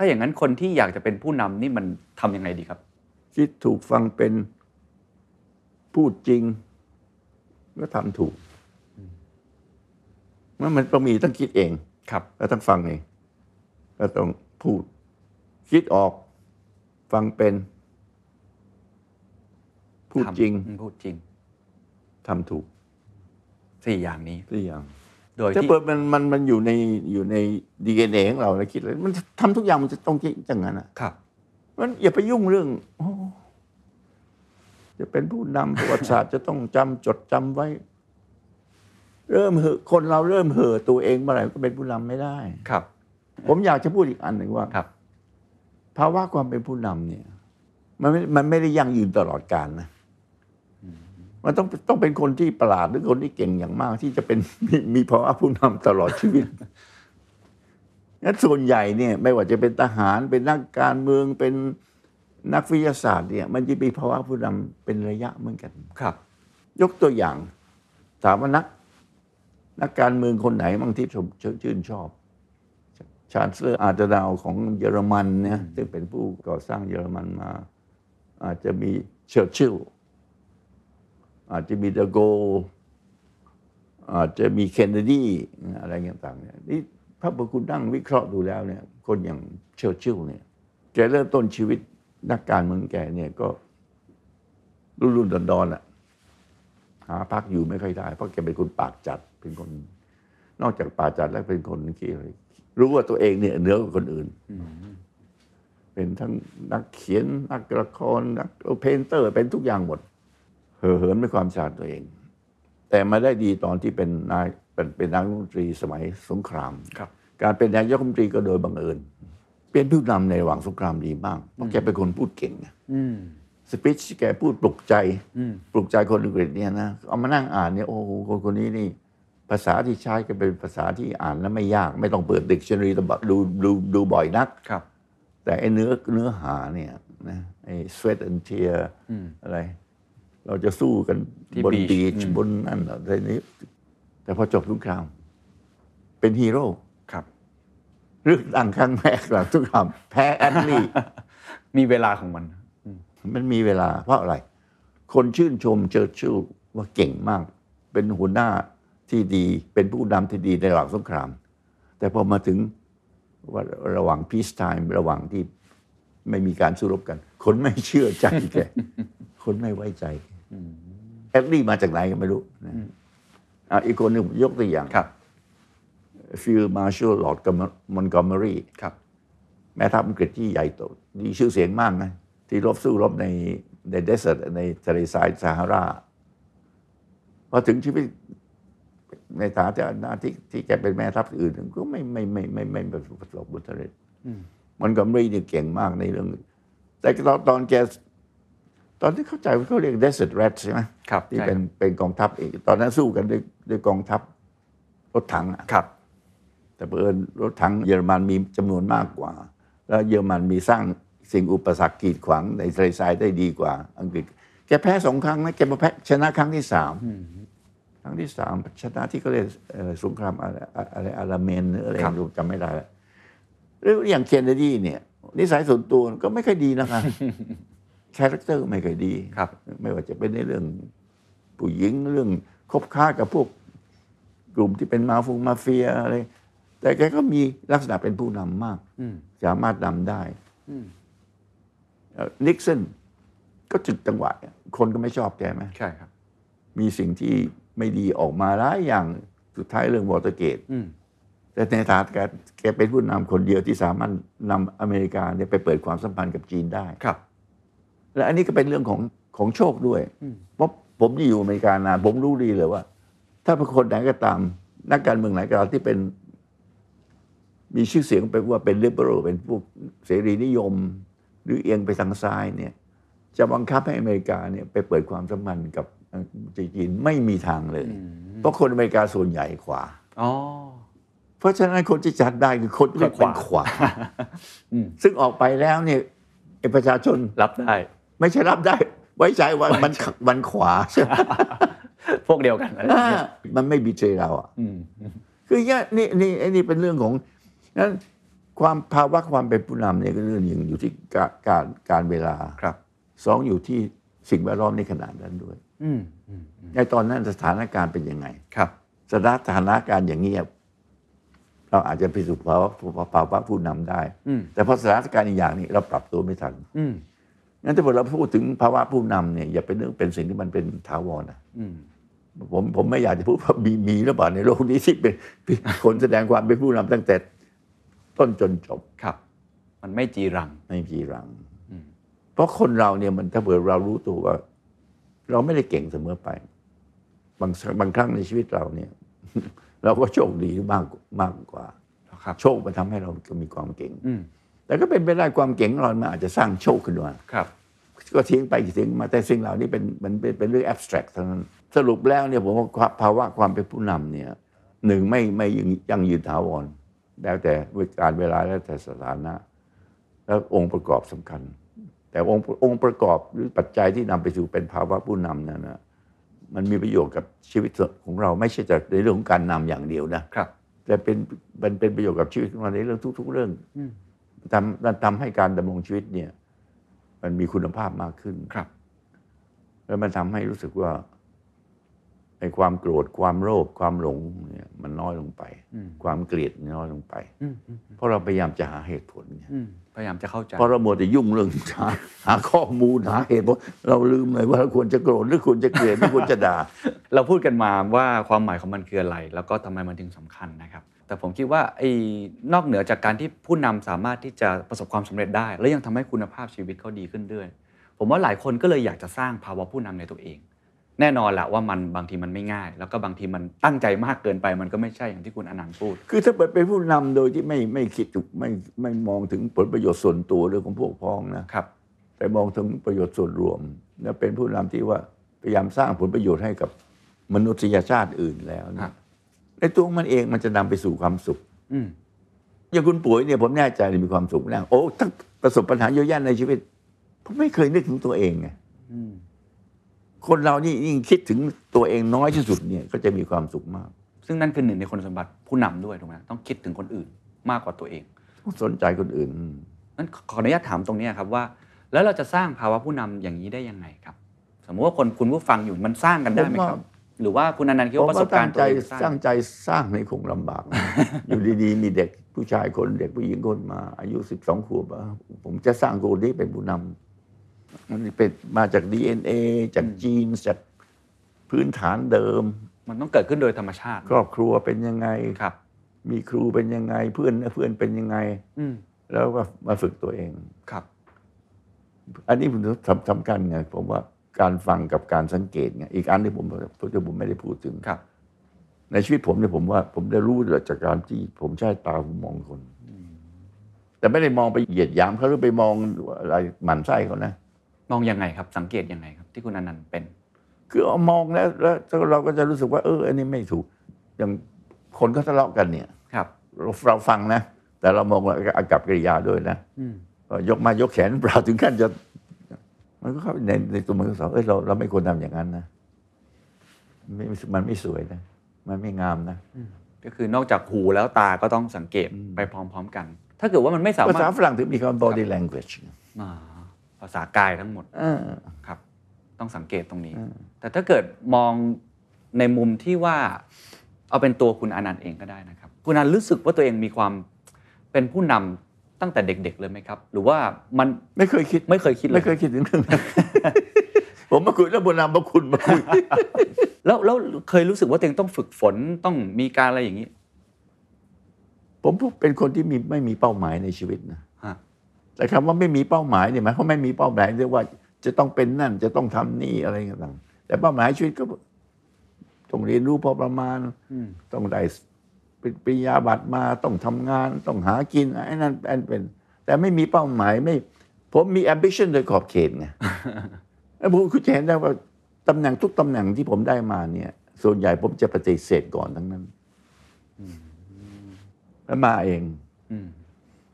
ถ้าอย่างนั้นคนที่อยากจะเป็นผู้นำนี่มันทำยังไงดีครับ คิดถูกฟังเป็นพูดจริง ก็ทำถูกมันมันต้องมีต้องคิดเองครับ แล้วต้องฟังเองแล้วต้องพูด คิดออกฟังเป็น พูดทำจริงอืมพูดจริงทำถูกสี่อย่างนี้ทุกอย่าง โดยถ้าที่เปิดมันมันมันอยู่ในอยู่ในดีเอ็นเอของเราเราคิดเลยมันทำทุกอย่างมันจะต้องคิดอย่างนั้นอะครับ มันอย่าไปยุ่งเรื่องโอ้จะเป็นผู้นำ ประวัติศาสตร์จะต้องจำจดจำไว้ เริ่มเหอะคนเราเริ่มเห่อะตัวเองเมื่อไหร่ก็เป็นผู้นำไม่ได้ ครับ ผมอยากจะพูดอีกอันหนึ่งว่าครับ ภาวะความเป็นผู้นำเนี่ย มันไม่มันไม่ได้ยั่งยืนตลอดกาลนะ มันต้องต้องเป็นคนที่ประหลาดหรือคนที่เก่งอย่างมาก ที่จะเป็นมีมีภาวะผู้นำตลอดชีวิตงั้นส่วนใหญ่เนี่ยไม่ว่าจะเป็นทหารเป็นนักการเมืองเป็นนักวิทยาศาสตร์เนี่ยมันจะมีภาวะผู้นำเป็นระยะเหมือนกันครับ ยกตัวอย่างถามว่านักนักการเมืองคนไหนบ้างที่ชมชื่นชอบ ชาญเซอร์อาเดเนาร์ของเยอรมันเนี่ยซึ่งเป็นผู้ก่อสร้างเยอรมันมา อาจจะมีเชอร์ชิลล์ อาจจะมีเดอโกล อาจจะมีเคนเนดีอะไรต่างๆเนี่ยนี่ถ้าคุณนั่งวิเคราะห์ดูแล้วเนี่ย คนอย่างเชอร์ชิลล์เนี่ยแกเริ่มต้นชีวิตนักการเมืองแกเนี่ยก็รุ่นรุ่นดอนๆอะหาพรรคอยู่ไม่ค่อยได้ เพราะแกเป็นคนปากจัดเป็นคน นอกจากปากจัดแล้วเป็นคนที่รู้ว่าตัวเองเนี่ยเหนือกว่าคนอื่นเป็นทั้งนักเขียนนักละครนัก painter เป็นทุกอย่างหมด เห่อเหินด้วยความฉลาดตัวเอง แต่มาได้ดีตอนที่เป็นนายเป็นเป็นนายกรัฐมนตรีสมัยสงครามครับการเป็นนายกรัฐมนตรีก็โดยบังเอิญ เป็นผู้นำในระหว่างสงครามดีมากเพราะแกเป็นคนพูดเก่งอืมสปิชแกพูดปลุกใจอืมปลุกใจคนอังกฤษเนี่ยนะเอามานั่งอ่านเนี่ยโอ้โหคนคนนี้นี่ ภาษาที่ใช้ก็เป็นภาษาที่อ่านแล้วไม่ยาก ไม่ต้องเปิดดิกชันนารีดูดูดูบ่อยนักครับ แต่ไอ้เนื้อเนื้อหาเนี่ยนะไอ้ sweat and tear อืมอะไร เราจะสู้กันที่บน beach บีชอืมบนนั่นอะไรนี้แต่พอจบสงคราม เป็นฮีโร่ครับเรื่องดังครั้งแรกหลังสงครามแพ้แอนนี่มีเวลาของมัน มันมีเวลา เพราะอะไร คนชื่นชมเจอชิลว่าเก่งมาก เป็นหัวหน้าที่ดีเป็นผู้นำที่ดีในระหว่างสงคราม แต่พอมาถึงว่าระหว่างพีซไทม์ระหว่างที่ไม่มีการสู้รบกัน คนไม่เชื่อใจแกคนไม่ไว้ใจ แอตลีมาจากไหนก็ไม่รู้นะอะอีกคนหนึ่งผมยกตัวอย่างครับฟิลมาร์ช l ลลอร์ดมอนกอมเมอรีครับ แม่ทัพอังกฤษที่ใหญ่โตมีชื่อเสียงมากนะ ที่รบสู้รบในใน desert ในทะเลทรายซาฮาราพอถึงชีวิตในฐานะที่ที่แกเป็นแม่ทัพอื่นก็ไม่ไม่ไม่ไม่ไม่ไม่ประสบผลสำเร็จมันก็ไม่ได้เก่งมากในเรื่อง แต่ตอนตอนแก ตอนที่เข้าใจว่าเขาเรียก Desert Rat ใช่ไหมครับที่ใช่เป็นครับเป็นกองทัพเอกตอนนั้นสู้กันด้วยด้วยกองทัพรถถังอะครับ แต่เผอิญรถถังเยอรมันมีจำนวนมากกว่า แล้วเยอรมันมีสร้างสิ่งอุปสรรคกีดขวางในทะเลทรายได้ดีกว่า อังกฤษ แกแพ้สองครั้งนะแกมาแพ้ชนะครั้งที่สามครั้งที่สามชนะที่เขาเรียกเอ่อสงครามอะไรอะไรอาลาเมนหรืออะไรครับไม่รู้จำไม่ได้แล้วหรืออย่างเคนเนดีเนี่ยนิสัยส่วนตัวก็ไม่ค่อยดีนะครับ character ไม่ค่อยดีครับ ไม่ว่าจะเป็นในเรื่องผู้หญิงเรื่องคบค้ากับพวกกลุ่มที่เป็นมาฟงมาเฟียอะไร แต่แกก็มีลักษณะเป็นผู้นำมากอืมสามารถนำได้อืมนิกสันก็จุดจังหวะ คนก็ไม่ชอบแกไหมใช่ครับ มีสิ่งที่ไม่ดีออกมาหลายอย่างสุดท้ายเรื่องวอเตอร์เกตอืมแต่ในฐานะแกแกเป็นผู้นำคนเดียวที่สามารถนำอเมริกาเนี่ยไปเปิดความสัมพันธ์กับจีนได้ครับ และอันนี้ก็เป็นเรื่องของของโชคด้วย เพราะผมที่อยู่อเมริกานานผมรู้ดีเลยว่า ถ้าเป็นคนไหนก็ตาม นักการเมืองไหนก็ตามที่เป็น มีชื่อเสียงเป็นว่าเป็น liberal เป็นพวกเสรีนิยม หรือเอียงไปทางซ้ายเนี่ย จะบังคับให้อเมริกาเนี่ยไปเปิดความสัมพันธ์กับจีนไม่มีทางเลย เพราะคนอเมริกาส่วนใหญ่ขวาอ๋อเพราะฉะนั้นคนที่จัดได้คือคนที่เป็นขวาขวาอืมซึ่งออกไปแล้วเนี่ยไอ้ประชาชนรับได้ ไม่ใช่รับได้ ไว้ใจว่ามันมันขวาใช่ไหมพวกเดียวกันอะไรอย่างเงี้ยมันไม่บีเทรเราอะอืมคือเนี่ยนี่นี่ไอ้นี่เป็นเรื่องของนั้นความภาวะความเป็นผู้นำเนี่ยก็เรื่องหนึ่งอยู่ที่การการการเวลาครับสองอยู่ที่สิ่งแวดล้อมในขนาดนั้นด้วยอืมอืมในตอนนั้นสถานการณ์เป็นยังไง ครับสถานการณ์อย่างเงี้ยเราอาจจะไปสู่ภาวะภาวะผู้นำได้อืมแต่พอสถานการณ์อีกอย่างนี้เราปรับตัวไม่ทันอืม งั้นถ้าเราพูดถึงภาวะผู้นำเนี่ยอย่าเป็นเรื่องเป็นสิ่งที่มันเป็นถาวรนะอืมผมผมไม่อยากจะพูดว่ามีมีหรือเปล่าในโลกนี้ที่เป็นเป็นคนแสดงความเป็นผู้นำตั้งแต่ต้นจนจบครับ มันไม่จีรังไม่กี่รังอืมเพราะคนเราเนี่ยมันถ้าเผื่อเรารู้ตัวว่า เราไม่ได้เก่งเสมอไป บางบางครั้งในชีวิตเราเนี่ย เราก็โชคดีมากมากกว่าครับโชคมันทำให้เรามีความเก่งอืม แต่ก็เป็นไปได้ความเก่งของเรามันอาจจะสร้างโชคขึ้นมาครับ ก็ทิ้งไปทิ้งมาแต่สิ่งเหล่านี้เป็นมันเป็นเป็นเรื่อง abstract เท่านั้นสรุปแล้วเนี่ยผมว่าภาวะความเป็นผู้นำเนี่ยหนึ่งไม่ไม่ยังยังยืนถาวรแล้วแต่การเวลาแล้วแต่สถานะ แล้วองค์ประกอบสำคัญ แต่องค์องค์ประกอบหรือปัจจัยที่นำไปสู่เป็นภาวะผู้นำนั้นนะมันมีประโยชน์กับชีวิตของเราไม่ใช่แต่ในเรื่องของการนำอย่างเดียวนะครับ แต่เป็นมันเป็นประโยชน์กับชีวิตของเราในเรื่องทุก ๆ เรื่องอืม ทำมันทำให้การดำรงชีวิตเนี่ย มันมีคุณภาพมากขึ้นครับ แล้วมันทำให้รู้สึกว่าไอ้ความโกรธความโลภความหลงเนี่ยมันน้อยลงไปอืมความเกลียดน้อยลงไปอืมอืมเพราะเราพยายามจะหาเหตุผลไงอืมพยายามจะเข้าใจ เพราะเราหมดแต่ยุ่งเรื่องหาหาข้อมูลหาเหตุผลเราลืมเลยว่าเราควรจะโกรธหรือควรจะเกลียดหรือควรจะด่า เราพูดกันมาว่าความหมายของมันคืออะไร แล้วก็ทำไมมันถึงสำคัญนะครับ แต่ผมคิดว่าไอ้นอกเหนือจากการที่ผู้นำสามารถที่จะประสบความสำเร็จได้ แล้วยังทำให้คุณภาพชีวิตเขาดีขึ้นด้วย ผมว่าหลายคนก็เลยอยากจะสร้างภาวะผู้นำในตัวเอง แน่นอนแหละว่ามันบางทีมันไม่ง่าย แล้วก็บางทีมันตั้งใจมากเกินไป มันก็ไม่ใช่อย่างที่คุณอนันต์พูด คือถ้าเกิดเป็นผู้นำโดยที่ไม่ไม่คิดถึงไม่ไม่มองถึงผลประโยชน์ส่วนตัวเรื่องของพวกพ้องนะครับ แต่มองถึงประโยชน์ส่วนรวมและเป็นผู้นำที่ว่าพยายามสร้างผลประโยชน์ให้กับมนุษยชาติอื่นแล้วครัเนี่ยบ ในตัวมันเองมันจะนำไปสู่ความสุขอืมอย่างคุณป่วยเนี่ยผมแน่ใจเลยมีความสุขแน่โอ้ทั้งประสบปัญหาเยอะแยะในชีวิตผมไม่เคยนึกถึงตัวเองไงอืมคนเรานี่ยิ่งคิดถึงตัวเองน้อยที่สุดเนี่ย ก็จะมีความสุขมาก ซึ่งนั่นคือหนึ่งในคุณสมบัติผู้นำด้วยถูกไหมต้องคิดถึงคนอื่นมากกว่าตัวเองสนใจคนอื่นนั้นขออนุญาตถามตรงเนี้ยครับว่า แล้วเราจะสร้างภาวะผู้นำอย่างนี้ได้ยังไงครับ สมมติว่าคนคุณผู้ฟังอยู่มันสร้างกันได้ไหมครับ หรือว่าคุณอนันต์คิดผมว่าประสว่าบกาตั้รงณ์ตัใจวเองสร้างตั้งใจสร้างในคงลำบากนะอยู่ดีๆ มีเด็กผู้ชายคนเด็กผู้หญิงคนมา อายุสิบสองขวบอะผมจะสร้างคนนี้เป็นผู้นำมันเป็นมาจาก DNA จากจีนจากพื้นฐานเดิม มันต้องเกิดขึ้นโดยธรรมชาติ ครอบครัวเป็นยังไงครับ มีครูเป็นยังไงเพื่อนเพื่อนเป็นยังไง อืมแล้วก็มาฝึกตัวเองครับ อันนี้ผมสำสำคัญไงผมว่า การฟังกับการสังเกตไงอีกอันที่ผมที่ผมไม่ได้พูดถึงครับ ในชีวิตผมเนี่ยผมว่า ผมได้รู้จากการที่ผมใช้ตาผมมองคน แต่ไม่ได้มองไปเหยียดหยามเขาหรือไปมองอะไรหมั่นไส้เขานะมองยังไงครับ สังเกตยังไงครับ ที่คุณอนันต์เป็น คือเอามองแล้วแล้วเราก็จะรู้สึกว่า เออ อันนี้ไม่ถูก อย่างคนเขาทะเลาะกันเนี่ย ครับ เราเราฟังนะ แต่เรามองว่าอากับกิริยาด้วยนะอืมว่ายกมายกแขนเปล่าถึงขั้นจะ มันก็เข้าไปในในตัวมันก็สอนเอ้ยเราเราไม่ควรทำอย่างนั้นนะไม่มันไม่สวยนะ มันไม่งามนะก็คือนอกจากหูแล้วตาก็ต้องสังเกตไปพร้อม ๆ กัน ถ้าเกิดว่ามันไม่สาภาษามารถฝรั่งถึงมีคำ body language อ่าภาษากายทั้งหมดเออครับ ต้องสังเกตตรงนี้ แต่ถ้าเกิดมองในมุมที่ว่า เอาเป็นตัวคุณอนันต์เองก็ได้นะครับ คุณอนันต์รู้สึกว่าตัวเองมีความเป็นผู้นำ ตั้งแต่เด็ก ๆ เลยไหมครับ หรือว่ามันไม่เคยคิดไม่เคยคิดเลยไม่เคยคิดถึงเรื่องนั้นผมมาคุยเรื่องบุญนามคุณมาคุยแล้วแล้วเคยรู้สึกว่าตัวเองต้องฝึกฝนต้องมีการอะไรอย่างนี้ ผมเป็นคนที่มีไม่มีเป้าหมายในชีวิตนะฮะแต่คำว่าไม่มีเป้าหมายเนี่ยหมายความไม่มีเป้าหมายเรียกว่าจะต้องเป็นนั่นจะต้องทำนี่อะไรต่างๆแต่เป้าหมายชีวิตก็ต้องเรียนรู้พอประมาณอืมต้องได้ เป็นปริญญาบัตรมาต้องทำงานต้องหากินไอ้นั่นอันเป็น แต่ไม่มีเป้าหมายไม่ ผมมี ambition โดยขอบเขตไงแล้วผมคุณจะเห็นได้ว่าตำแหน่งทุกตำแหน่งที่ผมได้มาเนี่ย ส่วนใหญ่ผมจะปฏิเสธก่อนทั้งนั้นแล้วมาเองอืม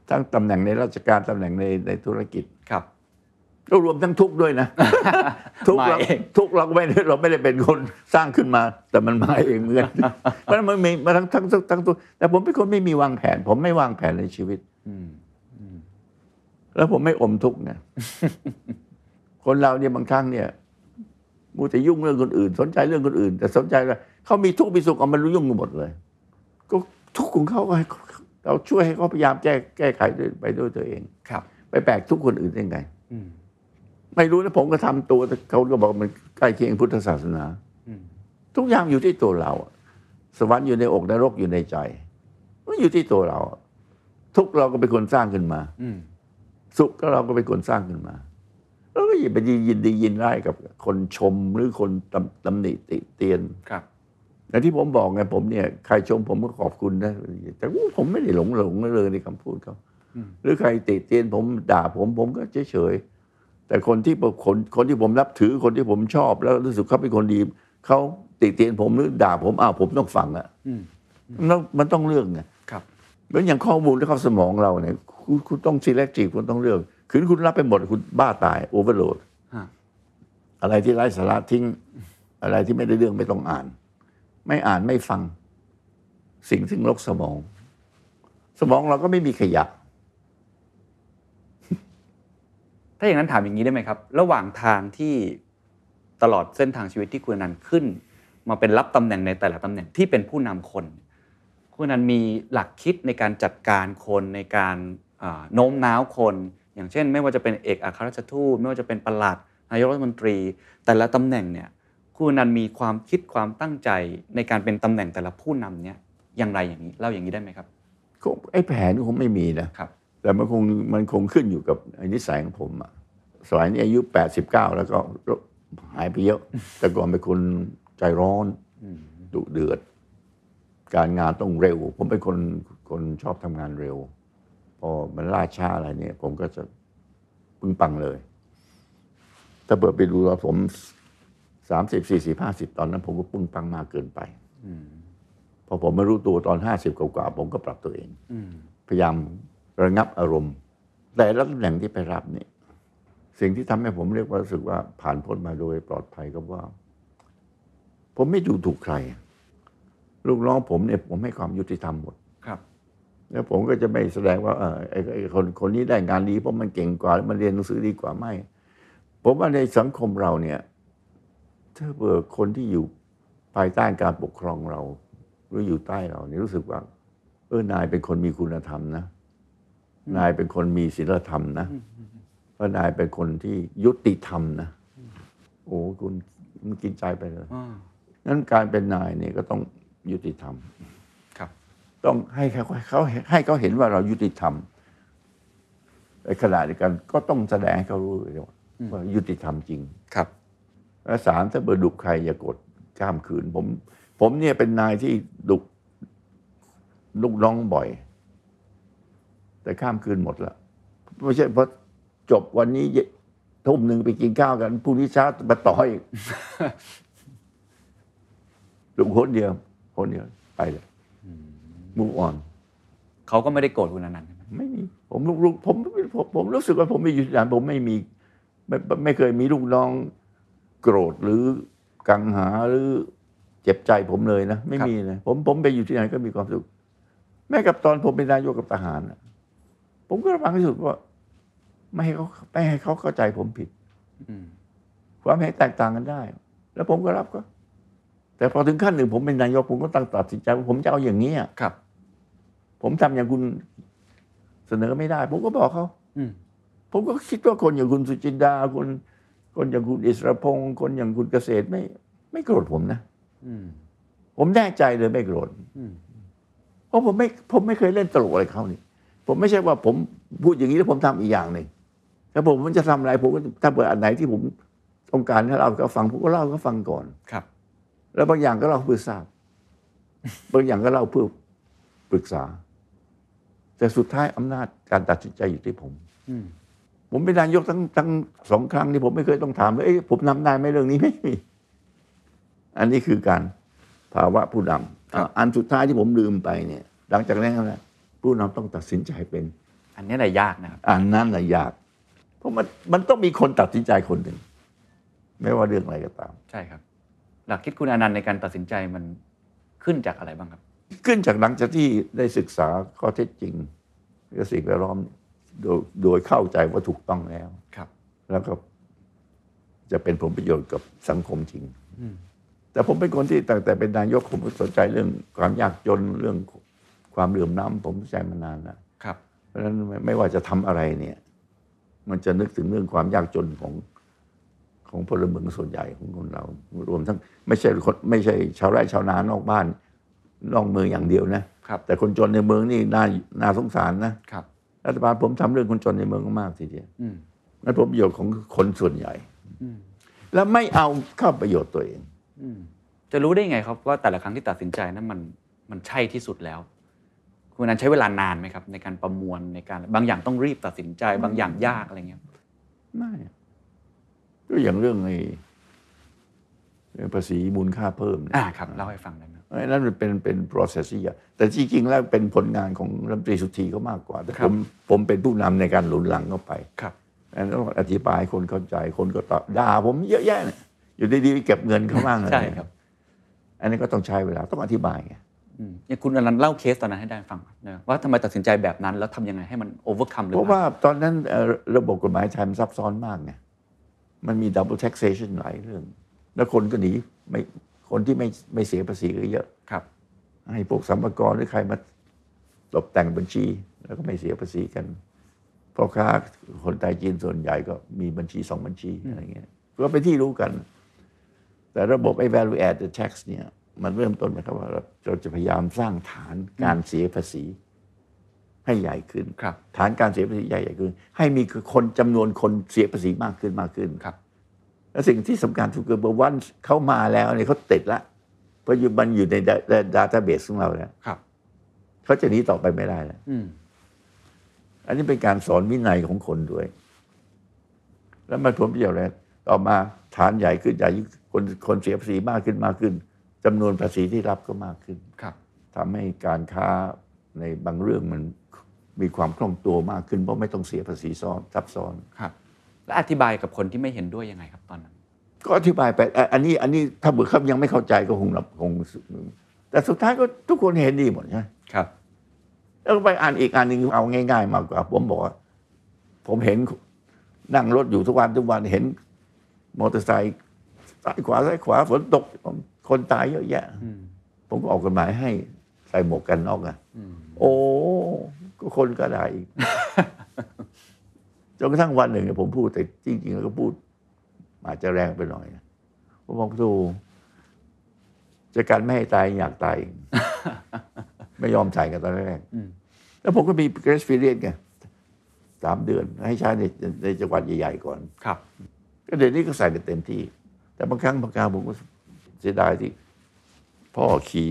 ทั้งตำแหน่งในราชการตำแหน่งในในธุรกิจครับ ก็รวมทั้งทุกข์ด้วยนะ ทุกข์เรามาเองทุกข์เราก็ไม่ได้เราไม่ได้เป็นคนสร้างขึ้นมา แต่มันมาเองเหมือนกันเพราะฉะนั้นมันมีมาทั้งทั้งทั้งทั้งตัวแต่ผมเป็นคนไม่มีวางแผน ผมไม่วางแผนในชีวิตอืมแล้วผมไม่อมทุกข์ไงคนเราเนี่ยบางครั้งเนี่ยมูแต่ยุ่งเรื่องคนอื่น สนใจเรื่องคนอื่น แต่สนใจว่าเขามีทุกข์มีสุขเอามันรู้ยุ่งกันหมดเลย ก็ทุกข์ของเขาก็ให้เราช่วยให้เขาพยายามแก้แก้ไขด้วยไปด้วยตัวเองครับ ไปแบกทุกข์คนอื่นได้ไง อืม ไม่รู้นะผมก็ทำตัวแต่เขาก็บอกมันใกล้เคียงพุทธศาสนาอืมทุกอย่างอยู่ที่ตัวเราอะสวรรค์อยู่ในอกนรกอยู่ในใจมันอยู่ที่ตัวเราอะทุกข์เราก็เป็นคนสร้างขึ้นมาอืมสุขก็เราก็เป็นคนสร้างขึ้นมาแล้วก็อย่าไปยินดียินร้ายกับคนชมหรือคนตำตำหนิติเตียนครับแต่ที่ผมบอกไงผมเนี่ยใครชมผมก็ขอบคุณนะแต่ว่าผมไม่ได้หลงหลงเลยในคำพูดเขาอืมหรือใครติเตียนผมด่าผมผมก็เฉยเฉยๆ แต่คนที่คนคนที่ผมรับถือคนที่ผมชอบ แล้วรู้สึกเขาเป็นคนดีเขาติเตียนผมหรือด่าผมอ้าวผมต้องฟังอะอืมมันต้องมันต้องเลือกไงครับเหมือนอย่างข้อมูลที่เข้าสมองเราเนี่ยคุณคุณต้อง selective คุณต้องเลือกคือคุณรับไปหมดคุณบ้าตาย overload ฮะอะไรที่ไร้สาระทิ้ง อะไรที่ไม่ได้เรื่องไม่ต้องอ่าน ไม่อ่านไม่ฟัง สิ่งซึ่งลกสมอง สมองเราก็ไม่มีขยะ ถ้าอย่างนั้นถามอย่างนี้ได้ไหมครับ ระหว่างทางที่ตลอดเส้นทางชีวิตที่คุณอนันต์ขึ้น มาเป็นรับตำแหน่งในแต่ละตำแหน่งที่เป็นผู้นำคน คุณอนันต์มีหลักคิดในการจัดการคนในการอ่าโน้มน้าวคน อย่างเช่น ไม่ว่าจะเป็นเอกอัครราชทูตไม่ว่าจะเป็นประหลัดนายกรัฐมนตรี แต่ละตำแหน่งเนี่ยคุณอนันต์มีความคิดความตั้งใจในการเป็นตำแหน่งแต่ละผู้นำเนี่ยอย่างไรอย่างนี้เล่าอย่างนี้ได้ไหมครับก็ไอ้แผนคงไม่มีนะครับ แต่มันคงมันคงขึ้นอยู่กับไอ้นิสัยของผมอะสมัยนี้อายุแปดสิบเก้าแล้วก็หายไปเยอะ แต่ก่อนเป็นคนใจร้อนอืมดุเดือด การงานต้องเร็ว ผมเป็นคนคนชอบทำงานเร็ว พอมันล่าช้าอะไรเนี่ย ผมก็จะปึงปังเลย ถ้าเปิดไปดูว่าผมสามสิบสี่สิบห้าสิบตอนนั้น ผมก็ปึงปังมากเกินไปอืมพอผมมารู้ตัวตอนห้าสิบกว่าๆผมก็ปรับตัวเองอืมพยายาม ระงับอารมณ์ แต่ละตำแหน่งที่ไปรับเนี่ยสิ่งที่ทำให้ผมเรียกว่ารู้สึกว่าผ่านพ้นมาโดยปลอดภัยก็ว่า ผมไม่ดูถูกใคร ลูกน้องผมเนี่ยผมให้ความยุติธรรมหมดครับ แล้วผมก็จะไม่แสดงว่าเออไอ้ไอ้คนคนนี้ได้งานดีเพราะมันเก่งกว่าแล้วมันเรียนหนังสือดีกว่าไม่ ผมว่าในสังคมเราเนี่ยถ้าเบื่อคนที่อยู่ภายใต้การปกครองเรา หรืออยู่ใต้เราเนี่ยรู้สึกว่า เออนายเป็นคนมีคุณธรรมนะ นายเป็นคนมีศีลธรรมนะเพราะนายเป็นคนที่ยุติธรรมนะโอ้คุณมันกินใจไปเลยอ่านั้นการเป็นนายเนี่ยก็ต้องยุติธรรมครับ ต้องให้เขาเขาให้เขาเห็นว่าเรายุติธรรมในขณะเดียวกันก็ต้องแสดงให้เขารู้ด้วยว่าว่ายุติธรรมจริงครับและสามถ้าเบอร์ดุใครอย่ากดข้ามขืน ผม ผมเนี่ยเป็นนายที่ดุลูกน้องบ่อย แต่ข้ามคืนหมดละไม่ใช่เพราะจบวันนี้เย็นทุ่มหนึ่งไปกินข้าวกันพรุ่งนี้เช้ามาต่ออีกลุงคนเดียวคนเดียวไปเลยมูอ่อนเขาก็ไม่ได้โกรธคุณอนันต์ใช่ไหมไม่มี ผมลูกลูกผมผมผมรู้สึกว่าผมมีอยู่ที่ไหนผมไม่มีไม่ไม่เคยมีลูกน้อง โกรธหรือกังหาหรือเจ็บใจผมเลยนะ ไม่มีเลยผมผมไปอยู่ที่ไหนก็มีความสุข แม้กับตอนผมเป็นนายกกับทหารน่ะ ผมก็ระวังที่สุดว่า ไม่ให้เขาไม่ให้เขาเข้าใจผมผิดอืมความเห็นแตกต่างกันได้ แล้วผมก็รับก็ แต่พอถึงขั้นหนึ่งผมเป็นนายกผมก็ตั้งตัดสินใจว่าผมจะเอาอย่างนี้อะครับ ผมทำอย่างคุณเสนอไม่ได้ ผมก็บอกเขาอืมผมก็คิดว่าคนอย่างคุณสุจินดาคนคนอย่างคุณอิสรพงศ์คนอย่างคุณเกษตรไม่ ไม่โกรธผมนะอืมผมแน่ใจเลยไม่โกรธอืมเพราะผมไม่ ผมไม่เคยเล่นตลกอะไรเขานี่ ผมไม่ใช่ว่าผมพูดอย่างนี้แล้วผมทำอีกอย่างหนึ่งถ้าผมมันจะทำอะไรผมก็ถ้าเปิดอันไหนที่ผมต้องการให้เราก็ฟังผมก็เล่าก็ฟังก่อนครับ แล้วบางอย่างก็เล่าเพื่อทราบ บางอย่างก็เล่าเพื่อปรึกษา แต่สุดท้ายอำนาจการตัดสินใจอยู่ที่ผมอืมผมเป็นนายกทั้งทั้งสองครั้งที่ผมไม่เคยต้องถามเลยเอ้ยผมนำได้ไหมเรื่องนี้ไม่มีอันนี้คือการภาวะผู้นำอะอันสุดท้ายที่ผมลืมไปเนี่ย หลังจากนั้นนะ ผู้นำต้องตัดสินใจเป็น อันนี้แหละยากนะครับอันนั้นแหละยาก เพราะมันมันต้องมีคนตัดสินใจคนหนึ่งไม่ว่าเรื่องอะไรก็ตาม ใช่ครับ หลักคิดคุณอนันต์ในการตัดสินใจมันขึ้นจากอะไรบ้างครับ ขึ้นจากหลังจากที่ได้ศึกษาข้อเท็จจริงและสิ่งแวดล้อมโดยโดยเข้าใจว่าถูกต้องแล้วครับ แล้วก็จะเป็นผลประโยชน์กับสังคมจริงแต่ผมเป็นคนที่ตั้งแต่เป็นนายกผมก็สนใจเรื่องความยากจนเรื่อง ความเหลื่อมล้ำผมสนใจมานานแล้วครับ เพราะฉะนั้นไม่ไม่ว่าจะทำอะไรเนี่ย มันจะนึกถึงเรื่องความยากจนของของพลเมืองส่วนใหญ่ของคนเรา รวมทั้งไม่ใช่คนไม่ใช่ชาวไร่ชาวนานอกบ้านนอกเมืองอย่างเดียวนะครับ แต่คนจนในเมืองนี่น่าน่าสงสารนะครับ รัฐบาลผมทำเรื่องคนจนในเมืองก็มากทีเดียวอืมนั่นผลประโยชน์ของคนส่วนใหญ่อืมแล้วไม่เอาเข้าประโยชน์ตัวเองอืมจะรู้ได้ไงครับว่าแต่ละครั้งที่ตัดสินใจนั้นมันมันใช่ที่สุดแล้ว คุณอนันต์ใช้เวลานานไหมครับ ในการประมวลในการบางอย่างต้องรีบตัดสินใจ บางอย่างยากอะไรเงี้ยไม่ก็อย่างเรื่องไอ้เรื่องภาษีมูลค่าเพิ่มเนี่ยอ่าครับเล่าให้ฟังได้ไหมไอ้นั่นมันเป็นเป็น process ที่ใหญ่แต่จริงๆแล้วเป็นผลงานของรัฐมนตรีสุธีเขามากกว่า แต่ผมผมเป็นผู้นำในการหนุนหลังเข้าไปครับอันนั้นต้องอธิบายให้คนเข้าใจคนก็ต่อด่าผมเยอะแยะเนี่ยอยู่ดีๆเก็บเงินเขาบ้างอะไรใช่ครับ อันนี้ก็ต้องใช้เวลาต้องอธิบายไง อืมอย่างคุณอานันท์เล่าเคสตอนนั้นให้ได้ฟังนะว่าทำไมตัดสินใจแบบนั้น แล้วทำยังไงให้มัน overcome หรือเพราะว่าตอนนั้นเอ่อระบบกฎหมายไทยมันซับซ้อนมากไงมันมี double taxation หลายเรื่อง แล้วคนก็หนีไม่คนที่ไม่ไม่เสียภาษีก็เยอะครับ ให้พวกสัมภากรหรือใครมาตกแต่งบัญชี แล้วก็ไม่เสียภาษีกันพ่อค้าคนไทยจีนส่วนใหญ่ก็มีบัญชีสองบัญชีอะไรเงี้ยก็เป็นที่รู้กัน แต่ระบบไอ้ value added tax เนี่ย มันเริ่มต้นนะครับว่าเราจะพยายามสร้างฐานการเสียภาษี ให้ใหญ่ขึ้นครับ ฐานการเสียภาษีใหญ่ใหญ่ขึ้น ให้มีคนจำนวนคนเสียภาษีมากขึ้นมากขึ้นครับ และสิ่งที่สำคัญคือว่าวันเขามาแล้วเนี่ยเขาติดละเพราะอยู่มันอยู่ในดัตต้าเบสของเราแล้วครับเขาจะหนีต่อไปไม่ได้แล้วอืมอันนี้เป็นการสอนวินัยของคนด้วย แล้วมันผลประโยชน์อะไรต่อมาฐานใหญ่ขึ้นใหญ่ยิ่งคนคนเสียภาษีมากขึ้นมากขึ้น จำนวนภาษีที่รับก็มากขึ้นครับทำให้การค้าในบางเรื่องมันมีความคล่องตัวมากขึ้นเพราะไม่ต้องเสียภาษีซ้อนซับซ้อนครับ แล้วอธิบายกับคนที่ไม่เห็นด้วยยังไงครับตอนนั้น ก็อธิบายไปอะอันนี้อันนี้ถ้าเบื่อเขายังไม่เข้าใจก็คงรับคงแต่สุดท้ายก็ทุกคนเห็นดีหมดใช่ไหมครับ แล้วไปอ่านอีกอันหนึ่งเอาง่าย ๆ มากกว่า ผมบอกว่าผมเห็นนั่งรถอยู่ทุกวันทุกวันเห็น มอเตอร์ไซค์ซ้ายขวาซ้ายขวาฝนตก คนตายเยอะแยะอืมผมก็ออกกฎหมายให้ใส่หมวกกันน็อกอะอืมโอ้ก็คนก็ได้อีกจนกระทั่งวันหนึ่งเนี่ยผมพูดแต่จริง ๆ แล้วก็พูด อาจจะแรงไปหน่อยนะผมบอกดูจะกันไม่ให้ตายอยากตาย ไม่ยอมใส่กันตอนแรกอืมแล้วผมก็มี grace period ไงสามเดือน ให้ใช้ในในจังหวัดใหญ่ ๆ ก่อน ครับ ก็เดี๋ยวนี้ก็ใส่กันเต็มที่ แต่บางครั้งบางคราวผมก็เสียดายที่พ่อขี่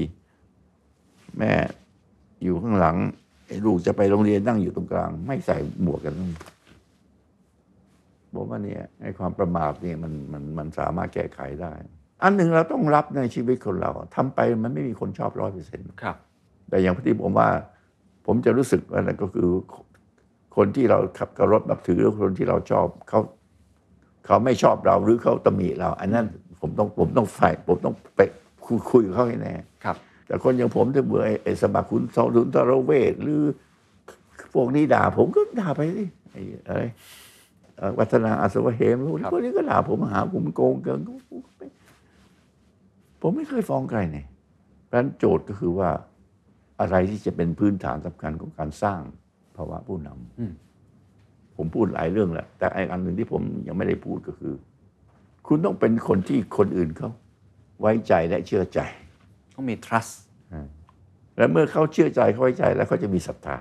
แม่อยู่ข้างหลังไอ้ลูกจะไปโรงเรียนนั่งอยู่ตรงกลาง ไม่ใส่หมวกกันบอกว่าเนี่ยไอ้ความประมาทเนี่ยมันมันมันสามารถแก้ไขได้ อันหนึ่งเราต้องรับในชีวิตคนเราทำไปมันไม่มีคนชอบร้อยเปอร์เซ็นต์ครับ แต่อย่างที่ผมว่า ผมจะรู้สึกว่านั่นก็คือ คนที่เราขับกรถนับถือหรือคนที่เราชอบเขาเขาไม่ชอบเราหรือเขาตำหนิเรา อันนั้น ผมต้องผมต้องไฟผมต้องไปคุยคุยกับเขาให้แน่ครับ แต่คนอย่างผมถ้าเบื่อไอ้ไอ้สมัครคุณสองทุนทรเวทหรือพวกนี้ด่า ผมก็ด่าไปสิไอ้อะไรเอ่อวัฒนาอาสวะเหมพวกนี้พวกนี้ก็ด่าผมหาผมโกงเกินผมไม่เคยฟ้องใครเนี่ยเพราะฉะนั้นโจทย์ก็คือว่าอะไรที่จะเป็นพื้นฐานสำคัญของการสร้างภาวะผู้นำอืมผมพูดหลายเรื่องแหละแต่ไอ้อันหนึ่งที่ผมยังไม่ได้พูดก็คือ คุณต้องเป็นคนที่คนอื่นเขาไว้ใจและเชื่อใจ ต้องมี trust และเมื่อเขาเชื่อใจเขาไว้ใจแล้วเขาจะมีศรัทธา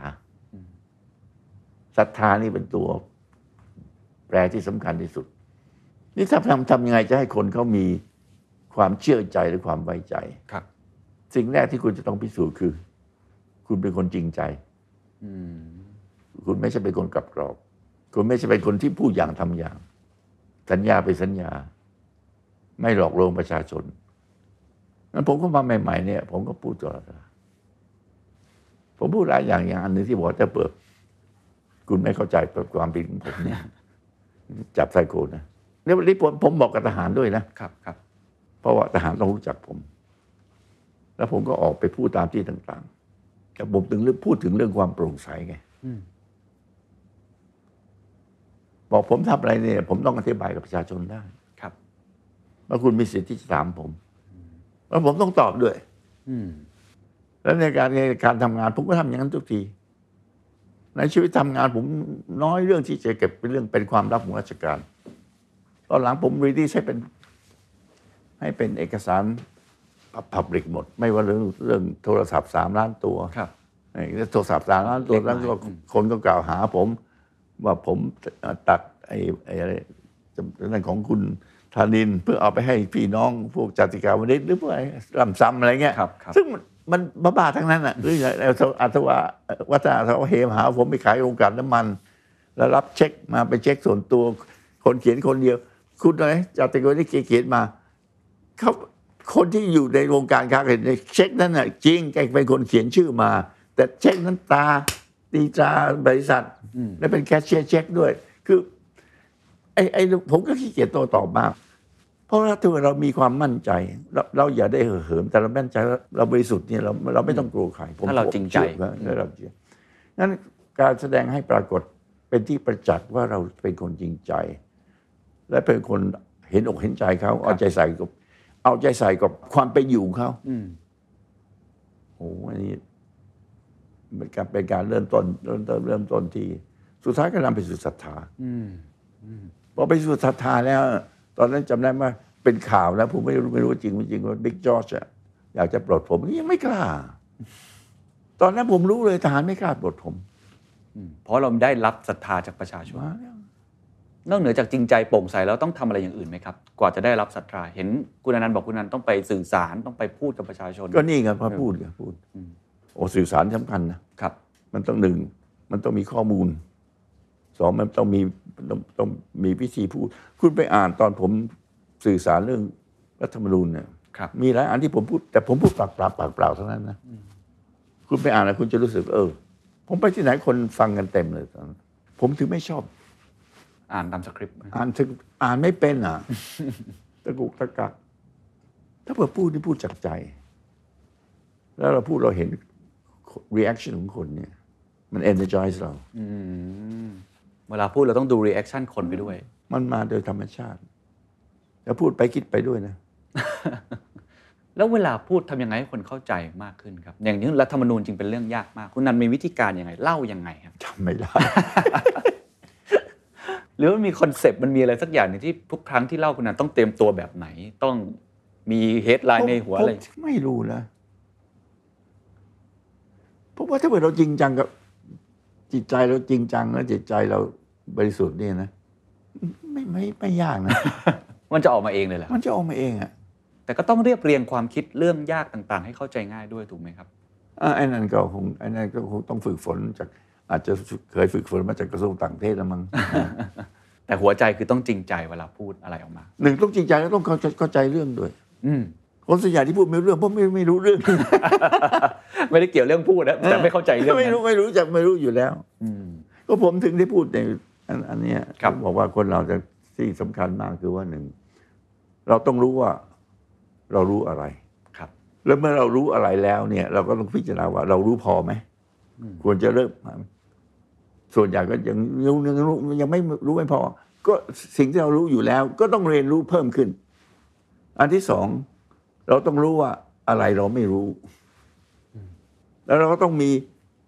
ศรัทธานี่เป็นตัวแปรที่สำคัญที่สุด นี่ถ้าทำทำยังไงจะให้คนเขามีความเชื่อใจหรือความไว้ใจครับ สิ่งแรกที่คุณจะต้องพิสูจน์คือ คุณเป็นคนจริงใจอืมคุณไม่ใช่เป็นคนกลับกรอก คุณไม่ใช่เป็นคนที่พูดอย่างทำอย่าง สัญญาไปสัญญา ไม่หลอกลวงประชาชนนั้นผมก็มาใหม่ๆเนี่ย ผมก็พูดตลอดเวลาผมพูดหลายอย่างอย่างอันหนึงที่บอกว่าถ้าเปิดคุณไม่เข้าใจความผิดของผมเนี่ย จับไซโคนะเนี่ยวันนี้ผมผมบอกกับทหารด้วยนะครับครับ เพราะว่าทหารต้องรู้จักผม แล้วผมก็ออกไปพูดตามที่ต่างๆแต่ผมถึงเรื่องพูดถึงเรื่องความโปร่งใสไงอืมบอกผมทำอะไรเนี่ย ผมต้องอธิบายกับประชาชนได้ครับ ว่าคุณมีสิทธิ์ที่จะถามผมแล้วผมต้องตอบด้วยอืมแล้วในการในการทำงานผมก็ทำอย่างนั้นทุกที ในชีวิตทำงานผมน้อยเรื่องที่จะเก็บเป็นเรื่องเป็นความลับของราชการ ตอนหลังผมรีดีให้เป็น ให้เป็นเอกสารพับลิกหมด ไม่ว่าเรื่องเรื่องโทรศัพท์สามล้านตัวครับไอ้โทรศัพท์สามล้านตัวเล็กแล้วหน่ก็อยอืมคนก็กล่าวหาผม ว่าผมตัดไอ้ไอ้อะไรจำนั่นของคุณ ธานินเพื่อเอาไปให้พี่น้องพวกจติกาวนิชหรือพวกไอ้ลำซ้ำอะไรเงี้ยครับครับซึ่งมันมันบ้าๆทั้งนั้นอะหรืออย่างอัตวาวัฒนธรรมเฮมหา ผมไปขายโรงกลั่นน้ำมัน แล้วรับเช็คมาไปเช็คส่วนตัว คนเขียนคนเดียว คุณอะไรจติกาวนิชเขียนมาเขาคนที่อยู่ในวงการค้าขายในเช็คนั้นน่ะจริงแกเป็นคนเขียนชื่อมา แต่เช็คนั้นตาตีตราบริษัทและเป็นแคชเชียร์เช็คด้วย คือ ไอ้ไอ้ผมก็ขี้เกียจโต้ตอบมาก เพราะว่าถ้าเรามีความมั่นใจ เราเราอย่าได้เห่อเหิม แต่เรามั่นใจว่าเราบริสุทธิ์เนี่ยเราเราไม่ต้องกลัวใครผมถ้าเราจริงใจผมเชื่อว่าถ้าเราจริงนั้นการแสดงให้ปรากฏเป็นที่ประจักษ์ว่าเราเป็นคนจริงใจ และเป็นคนเห็นอกเห็นใจเขาเอาใจใส่กับ เอาใจใส่กับความเป็นอยู่ของเขาอืมโอ้โหอันนี้เป็นการเป็นการเริ่มต้นเริ่มต้นเริ่มต้นที่ สุดท้ายก็นำไปสู่ศรัทธาอืม พอไปสู่ศรัทธาแล้ว ตอนนั้นจำได้ว่าเป็นข่าวแล้ว ผมไม่รู้ไม่รู้จริงไม่จริงว่าบิ๊กจอร์จอยากจะปลดผมยังไม่กล้า ตอนนั้นผมรู้เลยทหารไม่กล้าปลดผมอืมเพราะเราได้รับศรัทธาจากประชาชนมาแล้วนอกเหนือจากจริงใจโปร่งใสแล้วต้องทำอะไรอย่างอื่นไหมครับ กว่าจะได้รับศรัทธาเห็นคุณอนันต์บอกคุณอนันต์ต้องไปสื่อสารต้องไปพูดกับประชาชน ก็นี่ไงพอพูดไงพูดอืมโอ้สื่อสารสำคัญนะครับ มันต้องหนึ่งมันต้องมีข้อมูล สองมันต้องมีต้องต้องมีวิธีพูด คุณไปอ่านตอนผมสื่อสารเรื่องรัฐธรรมนูญเนี่ยครับมีหลายอันที่ผมพูด แต่ผมพูดปากเปล่าปากเปล่าเท่านั้นนะคุณไปอ่านแล้วคุณจะรู้สึกเออ ผมไปที่ไหนคนฟังกันเต็มเลยตอนนั้นผมถึงไม่ชอบ อ่านตามสคริปต์อ่านถึงอ่านไม่เป็นอะตะกุกตะกักถ้าเผื่อพูดนี่พูดจากใจ แล้วเราพูดเราเห็น reaction ของคนเนี่ย มัน energize เราอืม เวลาพูดเราต้องดู reaction คนไปด้วย มันมาโดยธรรมชาติแล้วพูดไปคิดไปด้วยนะ แล้วเวลาพูดทำยังไงให้คนเข้าใจมากขึ้นครับ อย่างนี้รัฐธรรมนูญจริงเป็นเรื่องยากมาก คุณอานันท์มีวิธีการยังไงเล่ายังไงครับจำไม่ได้ หรือมันมี concept มันมีอะไรสักอย่างหนึ่งที่ทุกครั้งที่เล่าคุณอานันท์ต้องเตรียมตัวแบบไหน ต้องมีเฮดไลน์ในหัวอะไรผมไม่รู้นะเพราะว่าถ้าเกิดเราจริงจังกับจิตใจเราจริงจังแล้วจิตใจเรา บริสุทธิ์เนี่ยนะไม่ไม่ไม่ยากนะ มันจะออกมาเองเลยเหรอมันจะออกมาเองอะแต่ก็ต้องเรียบเรียงความคิดเรื่องยากต่างๆ ให้เข้าใจง่ายด้วยถูกไหมครับอ่าไอ้นั่นก็คงไอ้นั่นก็คงต้องฝึกฝนจากอาจจะเคยฝึกฝนมาจากกระทรวงต่างประเทศแล้วมั้งแต่หัวใจคือต้องจริงใจเวลาพูดอะไรออกมาหนึ่งต้องจริงใจแล้วต้องเข้าใจเข้าใจเรื่องด้วย อืมคนส่วนใหญ่ที่พูดไม่รู้เรื่องเพราะไม่ไม่รู้เรื่อง ไม่ได้เกี่ยวเรื่องพูดนะแต่ไม่เข้าใจเรื่องไม่นั้นรู้ไม่รู้จักไม่รู้อยู่แล้วอืมก็ผมถึงได้พูดใน อันอันเนี้ยครับผมบอกว่าคนเราจะที่สำคัญมากคือว่าหนึ่งเราต้องรู้ว่าเรารู้อะไรครับ แล้วเมื่อเรารู้อะไรแล้วเนี่ย เราก็ต้องพิจารณาว่า เรารู้พอไหมควรจะเริ่มส่วนใหญ่ก็ยังยังยังรู้ยังไม่รู้ไม่พอ ก็สิ่งที่เรารู้อยู่แล้ว ก็ต้องเรียนรู้เพิ่มขึ้น อันที่สองเราต้องรู้ว่าอะไรเราไม่รู้ แล้วเราก็ต้องมี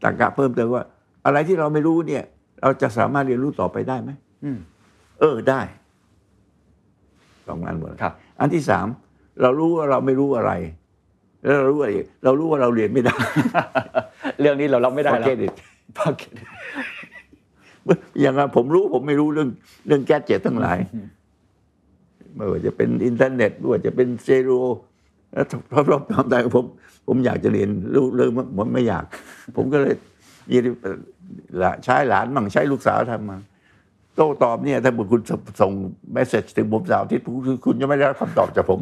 ตรรกะเพิ่มเติมว่า อะไรที่เราไม่รู้เนี่ย เราจะสามารถเรียนรู้ต่อไปได้ไหมอืมเออได้สองอันหมดครับอันที่สามเรารู้ว่าเราไม่รู้อะไร แล้วเรารู้อะไรอีกเรารู้ว่าเราเรียนไม่ได้ เรื่องนี้เรารับไม่ได้แล้ว Forget it Forget it อย่างนั้นผมรู้ผมไม่รู้เรื่องเรื่องแก๊สเจ็ตทั้งหลายไม่ว่าจะเป็นอินเทอร์เน็ตไม่ว่าจะเป็นเซโรแล้วพรอบๆทำได้ผม ผมอยากจะเรียนรู้เรื่องผมไม่อยาก ผมก็เลย ยีละใช้หลานมั่งใช้ลูกสาวทำมาโต้ตอบเนี่ย ถ้าบุคุณส่งเมสเซจถึงผมสาวที่คุณคุณจะไม่ได้รับคำตอบจากผม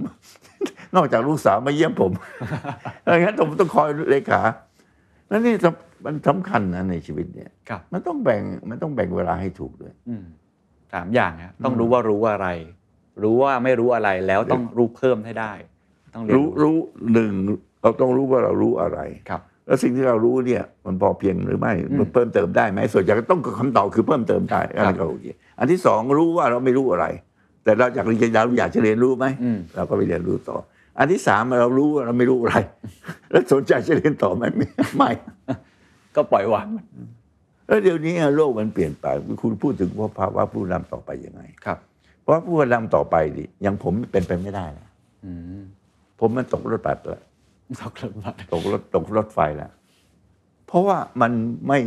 นอกจากลูกสาวมาเยี่ยมผมอะไรงั้นผมต้องคอยเลขาแล้วนี่มันสำคัญนะในชีวิตเนี่ยครับมันต้องแบ่งมันต้องแบ่งเวลาให้ถูกด้วยอืมสามอย่างฮะต้องรู้ว่ารู้อะไร รู้ว่าไม่รู้อะไรแล้วต้องรู้เพิ่มให้ได้ ต้องเรียนรู้รู้หนึ่งเราต้องรู้ว่าเรารู้อะไรครับ แล้วสิ่งที่เรารู้เนี่ยมันพอเพียงหรือไม่อืมมันเพิ่มเติมได้ไหมส่วนใหญ่ก็ต้องคำตอบคือเพิ่มเติมได้อันนั้นก็โอเคอันที่สองรู้ว่าเราไม่รู้อะไร แต่เราอยากเรียนเราอยากจะเรียนรู้ไหมอืมเราก็ไปเรียนรู้ต่อ อันที่สามเรารู้ว่าเราไม่รู้อะไร แล้วสนใจจะเรียนต่อไหมไม่ไม่ก็ปล่อยวางมันแล้วเดี๋ยวนี้โลกมันเปลี่ยนไปคุณพูดถึงว่าภาวะผู้นำต่อไปยังไงครับ เพราะผู้นำต่อไปดิอย่างผมเป็นไปไม่ได้แล้วอืมผมมันตกรถบัสแล้ว สักเรื่องบัตรตกรถตกรถไฟแล้วเพราะว่ามันไม่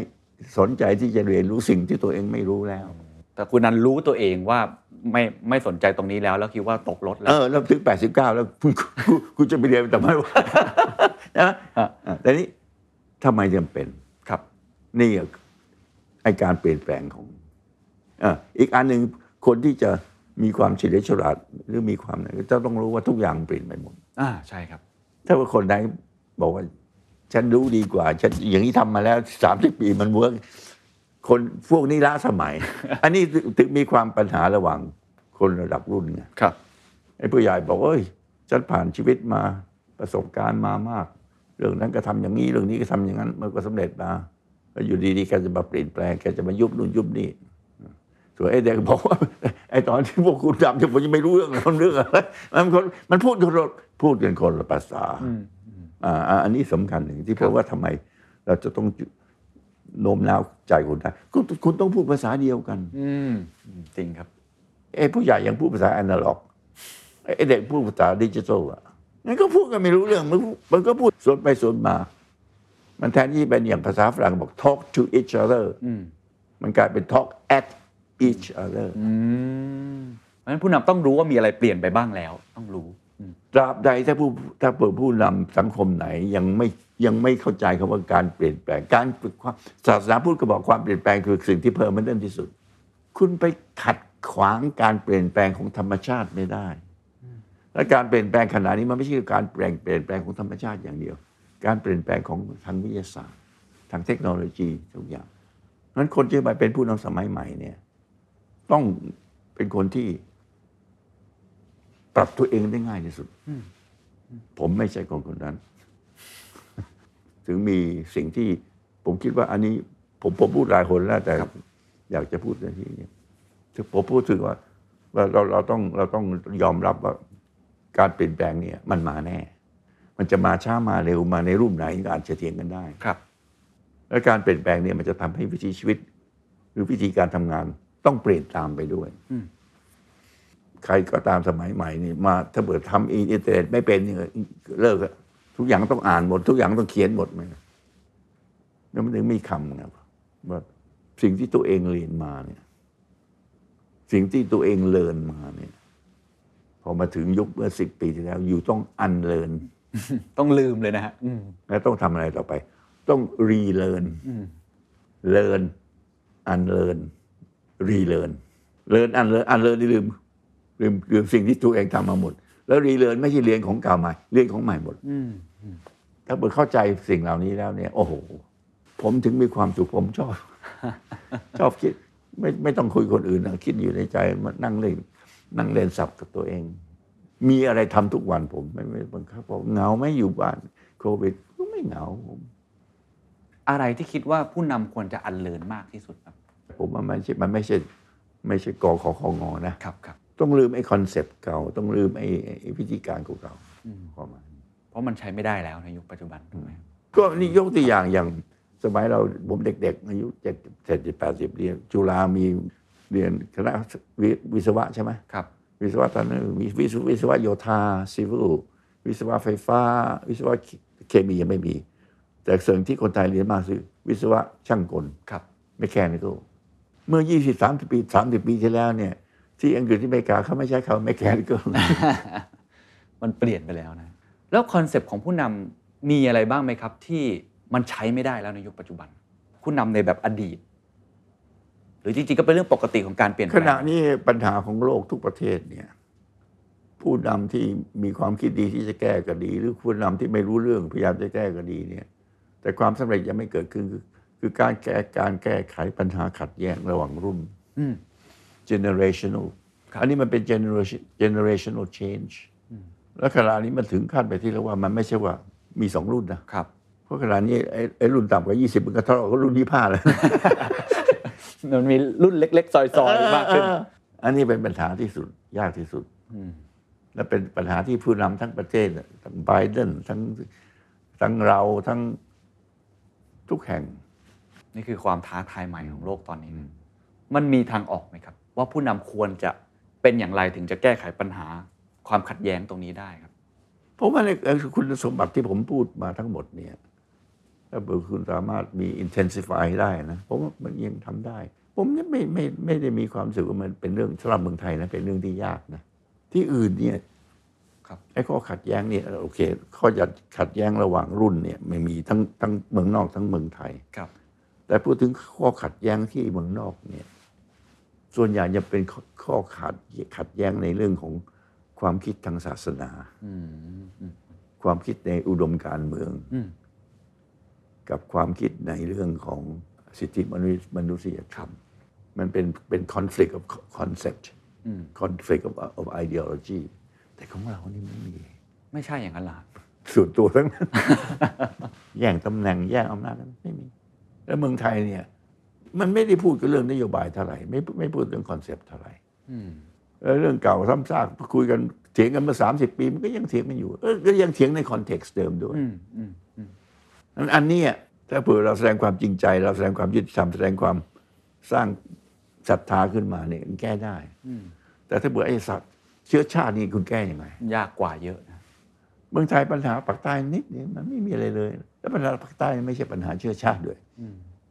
สนใจที่จะเรียนรู้สิ่งที่ตัวเองไม่รู้แล้ว แต่คุณนันรู้ตัวเองว่าไม่ไม่สนใจตรงนี้แล้ว แล้วคิดว่าตกรถแล้เอวอแล้วถึงแปดสิบเก้าแล้วคุณคุณคุณจะไปเรียนทำไมวะนะฮะอะแต่นี้ทำไมจำเป็นครับ นี่อะไอการเปลี่ยนแปลงของอะอีกอันหนึ่งคนที่จะมีความเฉลียวฉลาดหรือมีความอะไรก็จะต้องรู้ว่าทุกอย่างเปลี่ยนไปหมดอ่าใช่ครับ ถ้าว่าคนใดบอกว่า ฉันรู้ดีกว่า ฉันอย่างนี้ทำมาแล้วสามสิบปีมันเวิร์กคนพวกนี้ล้าสมัย อันนี้ถึงมีความปัญหาระหว่างคนระดับรุ่นไงครับไอ้ผู้ใหญ่บอกเอ้ยฉันผ่านชีวิตมาประสบการณ์มามาก เรื่องนั้นก็ทำอย่างนี้เรื่องนี้ก็ทำอย่างนั้น มันก็สำเร็จมาแล้วอยู่ดีๆแกจะมาเปลี่ยนแปลงแกจะมายุบนู่นยุบนี่ ส่วนไอ้เด็กบอกว่าไอ้ตอนที่พวกคุณทำที่ผมยังไม่รู้เรื่องเรื่องอะไรมันคนมันพูดคนละพูดกันคนละภาษาอืมอ่าอ่าอันนี้สำคัญหนึ่งที่เพราะว่าทำไม เราจะต้องโน้มน้าวใจคนได้คุณคุณต้องพูดภาษาเดียวกัน อืมอืมจริงครับไอ้ผู้ใหญ่ยังพูดภาษาแอนาล็อกไอ้เด็กพูดภาษาดิจิทัลอะงั้นก็พูดกันไม่รู้เรื่องมันมันก็พูดสวนไปสวนมา มันแทนที่เป็นอย่างภาษาฝรั่งบอก talk to each other อืมมันกลายเป็น talk at each other อืมเพราะฉะนั้นผู้นำต้องรู้ว่ามีอะไรเปลี่ยนไปบ้างแล้ว ต้องรู้อืมตราบใดถ้าผู้ถ้าเปิดผู้นำสังคมไหนยังไม่ยังไม่เข้าใจคำว่าการเปลี่ยนแปลงการความศาสนาพุทธก็บอกความเปลี่ยนแปลงคือสิ่งที่เพิ่มมันเด่นที่สุด คุณไปขัดขวางการเปลี่ยนแปลงของธรรมชาติไม่ได้ และการเปลี่ยนแปลงขนาดนี้มันไม่ใช่การเปลี่ยนเปลี่ยนแปลงของธรรมชาติอย่างเดียว การเปลี่ยนแปลงของทางวิทยาศาสตร์ ทางเทคโนโลยีทุกอย่างนั้นคนที่มาเป็นผู้นำสมัยใหม่เนี่ย ต้องเป็นคนที่ ปรับตัวเองได้ง่ายที่สุด ผมไม่ใช่คนคนนั้น ถึงมีสิ่งที่ผมคิดว่าอันนี้ ผมผมพูดหลายคนแล้ว แต่อยากจะพูดในที่นี้ถึงผมพูดถึงว่าว่าเราเราต้องเราต้องยอมรับว่าการเปลี่ยนแปลงเนี่ย มันมาแน่ มันจะมาช้ามาเร็วมาในรูปไหนก็อาจจะเถียงกันได้ ครับ และการเปลี่ยนแปลงเนี่ยมันจะทำให้วิถีชีวิต หรือวิธีการทำงาน ต้องเปลี่ยนตามไปด้วยอืมใครก็ตามสมัยใหม่นี่มา ถ้าเบิดทำอินเทอร์เน็ตไม่เป็นนี่ก็เลิกอะทุกอย่างต้องอ่านหมด ทุกอย่างต้องเขียนหมดเลยแล้วมันถึงมีคำไงว่าสิ่งที่ตัวเองเรียนมาเนี่ย สิ่งที่ตัวเองเรียนมาเนี่ยพอมาถึงยุคเมื่อสิบปีที่แล้ว อยู่ต้อง unlearn ต้องลืมเลยนะฮะอืมแล้วต้องทำอะไรต่อไป ต้อง relearn อืม learn unlearn relearn learn unlearn unlearn นี่ลืมลืมลืมสิ่งที่ตัวเองทำมาหมด แล้ว relearn ไม่ใช่เรียนของเก่าใหม่เรียนของใหม่หมดอืมถ้าเปิดเข้าใจสิ่งเหล่านี้แล้วเนี่ย โอ้โห ผมถึงมีความสุขผมชอบ ชอบคิด ไม่ไม่ต้องคุยคนอื่นนะคิดอยู่ในใจมานั่งเล่นนั่งเล่นสับกับตัวเอง มีอะไรทำทุกวันผม ไม่ไม่บังคับผมเหงาไม่อยู่บ้านโควิดก็ไม่เหงาผมอะไรที่คิดว่าผู้นำควรจะ unlearn มากที่สุดครับ ผมว่ามันไม่ใช่มันไม่ใช่ไม่ใช่กอขอของอนะครับครับต้องลืมไอ้ concept เก่า ต้องลืมไอ้ไอ้วิธีการเก่าอืมๆประมาณนี้เพราะมันใช้ไม่ได้แล้วในยุคปัจจุบันถูกไหมก็นี่ยกตัวอย่างอย่างสมัยเราผมเด็ก ๆ อายุเจ็ดเจ็ดสิบแปดสิบเรียนจุฬามีเรียนคณะวิวิศวะใช่ไหมครับวิศวะตอนนั้นมีวิศววิศวะโยธาซิวิลวิศวะไฟฟ้า วิศวะเคมียังไม่มี แต่ส่วนที่คนไทยเรียนมากคือวิศวะช่างกลครับไม่แคนิคอล เมื่อ 20 30 ปี 30 ปีที่แล้วเนี่ย ที่อังกฤษที่อเมริกาเขาไม่ใช้คำ mechanical มันเปลี่ยนไปแล้วนะ แล้ว concept ของผู้นำมีอะไรบ้างไหมครับ ที่มันใช้ไม่ได้แล้วในยุคปัจจุบัน ผู้นำในแบบอดีต หรือจริงๆ ก็เป็นเรื่องปกติของการเปลี่ยนแปขลงณะนี้ปัญหาของโลกทุกประเทศเนี่ยผู้นำที่มีความคิดดีที่จะแก้ก็ดี หรือผู้นำที่ไม่รู้เรื่องพยายามจะแก้ก็ดีเนี่ย แต่ความสำเร็จยังไม่เกิดขึ้นคือ คือการแก้การแก้ไขปัญหาขัดแย้งระหว่างรุ่นอืม generational ครับอันนี้มันเป็น generation generational change แล้วขณะนี้มันถึงขั้นไปที่เรียกว่ามันไม่ใช่ว่ามีสองรุ่นนะครับ เพราะขณะนี้ไอ้ไอ้รุ่นต่ำกว่า 20 มันก็เท่ากับรุ่นยี่ห้าแล้วมันมีรุ่นเล็ก ๆ ซอยๆมากขึ้นเอออันนี้เป็นปัญหาที่สุดยากที่สุดและเป็นปัญหาที่ผู้นำทั้งประเทศน่ะทั้งไบเดนทั้งทั้งเราทั้งทุกแห่ง นี่คือความท้าทายใหม่ของโลกตอนนี้ มันมีทางออกไหมครับ ว่าผู้นำควรจะเป็นอย่างไรถึงจะแก้ไขปัญหาความขัดแย้งตรงนี้ได้ครับผมว่าในเอ่อคุณสมบัติที่ผมพูดมาทั้งหมดเนี่ยถ้าเกิดคุณสามารถมี intensify ได้นะผมว่ามันยังทำได้ ผมเนี่ยไม่ไม่ไม่ได้มีความรู้สึกว่ามันเป็นเรื่องสำหรับเมืองไทยนะเป็นเรื่องที่ยากนะที่อื่นเนี่ยครับไอ้ข้อขัดแย้งเนี่ยโอเค ข้อจะขัดแย้งระหว่างรุ่นเนี่ยไม่มีทั้งทั้งเมืองนอกทั้งเมืองไทยครับ แต่พูดถึงข้อขัดแย้งที่เมืองนอกเนี่ย ส่วนใหญ่จะเป็นข้อข้อขัดขัดแย้งในเรื่องของความคิดทางศาสนาอืมอืมความคิดในอุดมการณ์เมืองอืมกับความคิดในเรื่องของสิทธิมนุษยมนุษยธรรม มันเป็นเป็น conflict of concept อืม conflict of, of ideology แต่ของเรานี่ไม่มี ไม่ใช่อย่างนั้นหรอส่วนตัวทั้งนั้นแย่งตำแหน่งแย่งอำนาจกันไม่มี แล้วเมืองไทยเนี่ย มันไม่ได้พูดกันเรื่องนโยบายเท่าไหร่ไม่ไม่พูดเรื่อง concept เท่าไหร่อืมแล้วเรื่องเก่าซ้ำซากคุยกันเถียงกันมาสามสิบปีมันก็ยังเถียงกันอยู่เออก็ยังเถียงใน context เดิมด้วยอืมอืมอืมอันอันเนี้ยถ้าเผื่อเราแสดงความจริงใจ เราแสดงความยุติธรรมแสดงความสร้างศรัทธาขึ้นมาเนี่ยมันแก้ได้แต่ถ้าเผื่อไอ้สัตว์เชื้อชาตินี่คุณแก้ยังไง ยากกว่าเยอะนะเมืองไทยปัญหาปากใต้นิดเดียวมันไม่มีอะไรเลย แล้วปัญหาปากใต้ไม่ใช่ปัญหาเชื้อชาติด้วย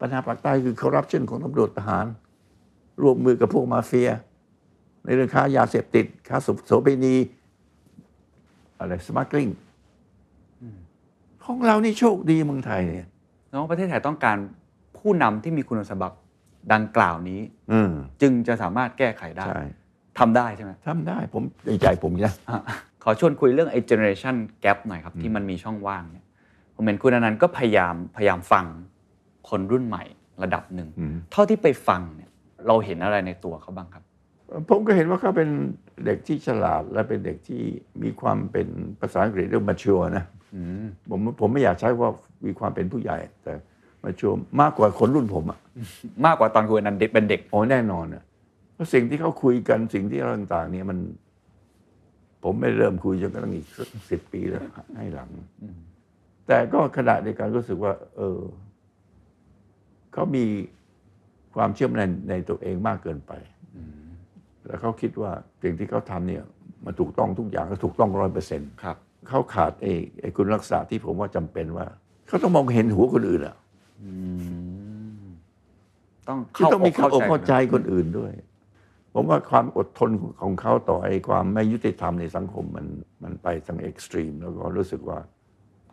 ปัญหาปากใต้คือคอร์รัปชันของตำรวจทหาร ร่วมมือกับพวกมาเฟีย ในเรื่องค้ายาเสพติด ค้าโสเภณี อะไรสมาร์กลิงของเรานี่โชคดีเมืองไทยเนี่ยน้องประเทศไทยต้องการผู้นำที่มีคุณสมบัติดังกล่าวนี้อืมจึงจะสามารถแก้ไขได้ใช่ทำได้ใช่ไหมทำได้ผมในใจผมนะอะขอชวนคุยเรื่องไอ้ generation gap หน่อยครับ ที่มันมีช่องว่างเนี่ยผมเห็นคุณอนันต์ก็พยายามพยายามฟัง คนรุ่นใหม่ระดับหนึ่ง เท่าที่ไปฟังเนี่ยเราเห็นอะไรในตัวเขาบ้างครับ ผมก็เห็นว่าเขาเป็นเด็กที่ฉลาดและเป็นเด็กที่มีความเป็นภาษาอังกฤษเรียกมาชัวนะอืมผมผมไม่อยากใช้ว่ามีความเป็นผู้ใหญ่ แต่มาชัวมากกว่าคนรุ่นผมอะมากกว่าตอนคุณอนันต์เด็กเป็นเด็กโอ้แน่นอนอะเพราะสิ่งที่เขาคุยกันสิ่งที่อะไรต่างๆเนี่ยมัน ผมไม่เริ่มคุยจนกระทั่งอีกสิบปีแล้วให้หลัง แต่ก็ขณะในการรู้สึกว่า เออ เขามีความเชื่อมั่นในในตัวเองมากเกินไป แล้วเขาคิดว่าสิ่งที่เขาทำเนี่ยมันถูกต้องทุกอย่างก็ถูกต้องร้อยเปอร์เซ็นต์ครับเขาขาดไอ้ไอ้คุณลักษณะที่ผมว่าจำเป็นว่า เขาต้องมองเห็นหัวคนอื่นอะต้องคือเข้าต้องมีอกเข้าอกเข้าใจคนคนอื่นด้วย ผมว่าความอดทนของเขาต่อไอ้ความไม่ยุติธรรมในสังคมมันมันไปทางเอ็กซ์ตรีม แล้วก็รู้สึกว่า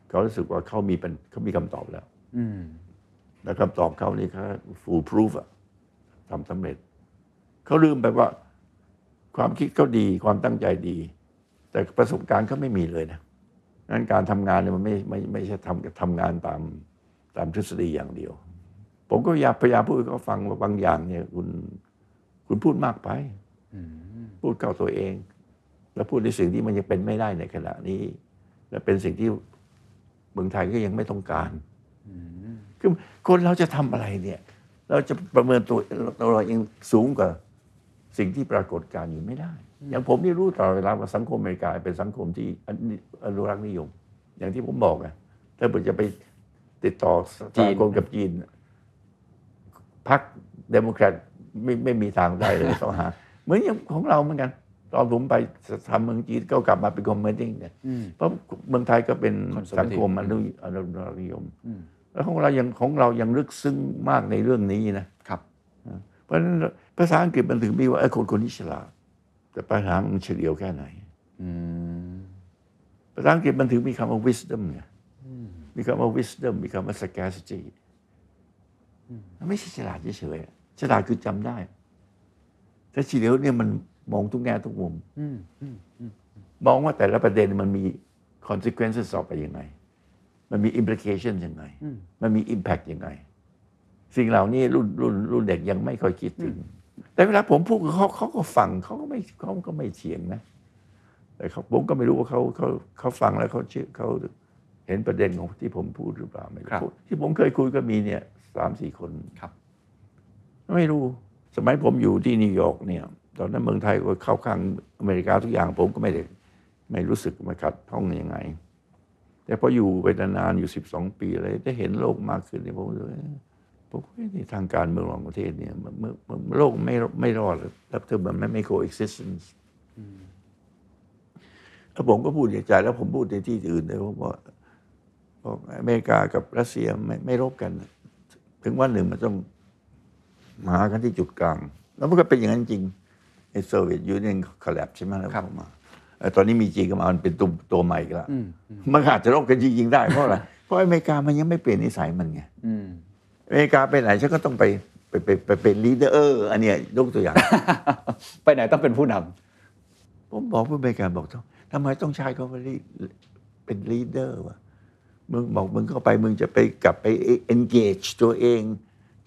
เขารู้สึกว่าเขามีเป็นเขามีคำตอบแล้ว อืม แล้วคำตอบเขานี่เขา full proof อะทำสำเร็จ เขาลืมไปว่า ความคิดเขาดีความตั้งใจดี แต่ประสบการณ์เขาไม่มีเลยนะนั้นการทำงานเนี่ยมันไม่ไม่ไม่ใช่ทำทำงานตามตามทฤษฎีอย่างเดียว ผมก็พยายามพยายามพูดเขาฟังว่าบางอย่างเนี่ยคุณคุณพูดมากไปพูดเข้าตัวเอง แล้วพูดในสิ่งที่มันยังเป็นไม่ได้ในขณะนี้ และเป็นสิ่งที่เมืองไทยก็ยังไม่ต้องการ คือคนเราจะทำอะไรเนี่ย เราจะประเมินตัวเราเราเองสูงกว่าสิ่งที่ปรากฏการณ์อยู่ไม่ได้ อย่างผมนี่รู้ตลอดเวลาว่าสังคมอเมริกาเป็นสังคมที่อนุอนุรักษ์นิยม อย่างที่ผมบอกอะถ้าเกิดจะไปติดต่อสจีถานคมกับจีนพรรคเดโมแครตไม่ไม่มีทางได้เลยต้องหา เหมือนอย่างของเราเหมือนกัน ตอนผมไปทำเมืองจีนก็กลับมาเป็น comedy เนี่ยอืมเพราะเมืองไทยก็เป็น Conservative สังคมอนุอนุรักษ์นิยม แล้วของเรายังของเรายังลึกซึ้งมากในเรื่องนี้นะครับเพราะฉะนั้นภาษาอังกฤษมันถึงมีว่าไอ้คนคนนี้ฉลาดแต่ปัญญามันเฉลียวแค่ไหนอืมภาษาอังกฤษมันถึงมีคำว่า wisdom ไงมีคำว่า wisdom มีคำว่า sagacity มันไม่ใช่ฉลาดเฉยๆอะฉลาดคือจำได้แต่เฉลียวเนี่ยมันมองทุกแง่ทุกมุมอืมมองว่าแต่ละประเด็นมันมี consequences ต่อไปยังไง มันมี implication ยังไง มันมี impact ยังไง สิ่งเหล่านี้รุ่นรุ่นรุ่นเด็กยังไม่ค่อยคิดถึง แต่เวลาผมพูดกับเขาเขาก็ฟังเขาก็ไม่เขาก็ไม่เถียงนะ แต่เขาผมก็ไม่รู้ว่าเขาเขาเขาฟังแล้วเขาเชื่อเขาเห็นประเด็นของที่ผมพูดหรือเปล่าไม่ครับรู้ที่ผมเคยคุยก็มีเนี่ยสามสี่คนครับ ไม่รู้ สมัยผมอยู่ที่นิวยอร์กเนี่ย ตอนนั้นเมืองไทยก็เข้าข้างอเมริกาทุกอย่าง ผมก็ไม่ได้ไม่รู้สึกมาขัดท้องยังไง แต่พออยู่ไปนานๆอยู่สิบสองปีเลยได้เห็นโลกมากขึ้นเนี่ยผมเลยผมว่าเฮ้ยนี่ทางการเมืองของประเทศเนี่ยมันมันโลกไม่ไม่รอดแล้วถ้ามันไม่ไม่ coexistence แล้วผมก็พูดในใจแล้วผมพูดในที่อื่นเลยว่าอกบอเมริกากับรัสเซียไม่ไม่รบกัน ถึงวันหนึ่งมันต้องมาหากันที่จุดกลาง แล้วมันก็เป็นอย่างนั้นจริงไอ้ Soviet Union collapse ใช่ไหมแล้วเข้ามา ตอนนี้มีจีนก็มามันเป็นตัวตัวใหม่อีกแล้วมันอาจจะรบกันจริงๆได้เพราะอะไรเพราะอเมริกามันยังไม่เปลี่ยนนิสัยมันไงอืมอเมริกาไปไหนฉันก็ต้องไปไปไปไปเป็น leader อันเนี้ยยกตัวอย่าง ไปไหนต้องเป็นผู้นำผมบอกผู้อเมริกาบอกทำไมต้องใช้คำว่า lead- เป็น leader วะมึงบอกมึงเข้าไปมึงจะไปกลับไป engage ตัวเอง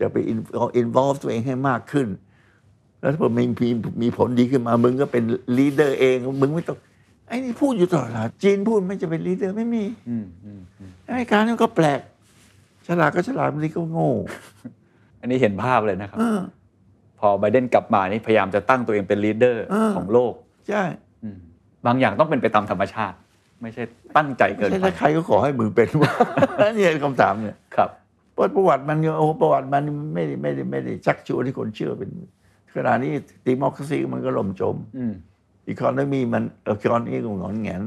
จะไป in- involve ตัวเองให้มากขึ้น แล้วถ้ามันมีมีผลดีขึ้นมามึงก็เป็น leader เองมึงไม่ต้องไอ้นี่พูดอยู่ตลอดเวลาจีนพูดไม่จะเป็น leader ไม่มีอืมอืมอืมอเมริกานี่ก็แปลก ฉลาดก็ฉลาดบางทีก็โง่ อันนี้เห็นภาพเลยนะครับเออพอไบเดนกลับมานี่พยายามจะตั้งตัวเองเป็น leader เออของโลกใช่อืมบางอย่างต้องเป็นไปตามธรรมชาติ ไม่ใช่ตั้งใจเกินใช่ไปถ้าใครก็ขอให้มึงเป็นวะนี่คำถามเนี่ยครับเพราะประวัติมันก็โอ้ประวัติมันไม่ได้ไม่ได้ไม่ได้ชักชวนให้คนเชื่อเป็น ขณะนี้ดิมอคราซีมันก็ล่มจมอืมอีคอนมีมันเออคอนนี้ก็งอนแงน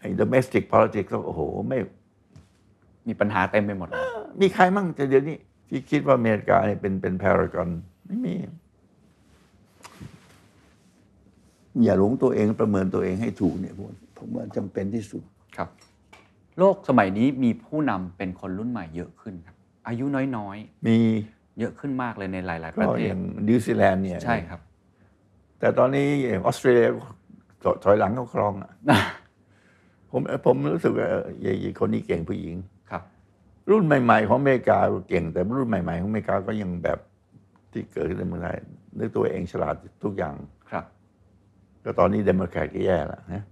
ไอ้ domestic politics ก็โอ้โห ไม่มีปัญหาเต็มไปหมดเลยมีใครมั่งแต่เดี๋ยวนี้ ที่คิดว่าอเมริกาเนี่ยเป็นเป็นพารากอนไม่มี อย่าหลงตัวเองประเมินตัวเองให้ถูกเนี่ยผมผมว่าจำเป็นที่สุดครับ โลกสมัยนี้มีผู้นำเป็นคนรุ่นใหม่เยอะขึ้นครับ อายุน้อยมีๆ เยอะขึ้นมากเลยในหลาย ๆปก็ระเทอศย่างนิวซีแลนด์เนี่ยใช่ครับ แต่ตอนนี้ออสเตรเลียถถอยหลังเขาครองอะผมผมรู้สึกว่าเออไอ้คนนี้เก่งผู้หญิงครับ รุ่นใหม่ ๆ ของอเมริกาเก่ง แต่รุ่นใหม่ ๆ ของอเมริกาก็ยังแบบที่เกิดขึ้นในเมืองไทยนึกตัวเองฉลาดทุกอย่างครับก็ตอนนี้เดโมแครตก็แย่แล้วนะ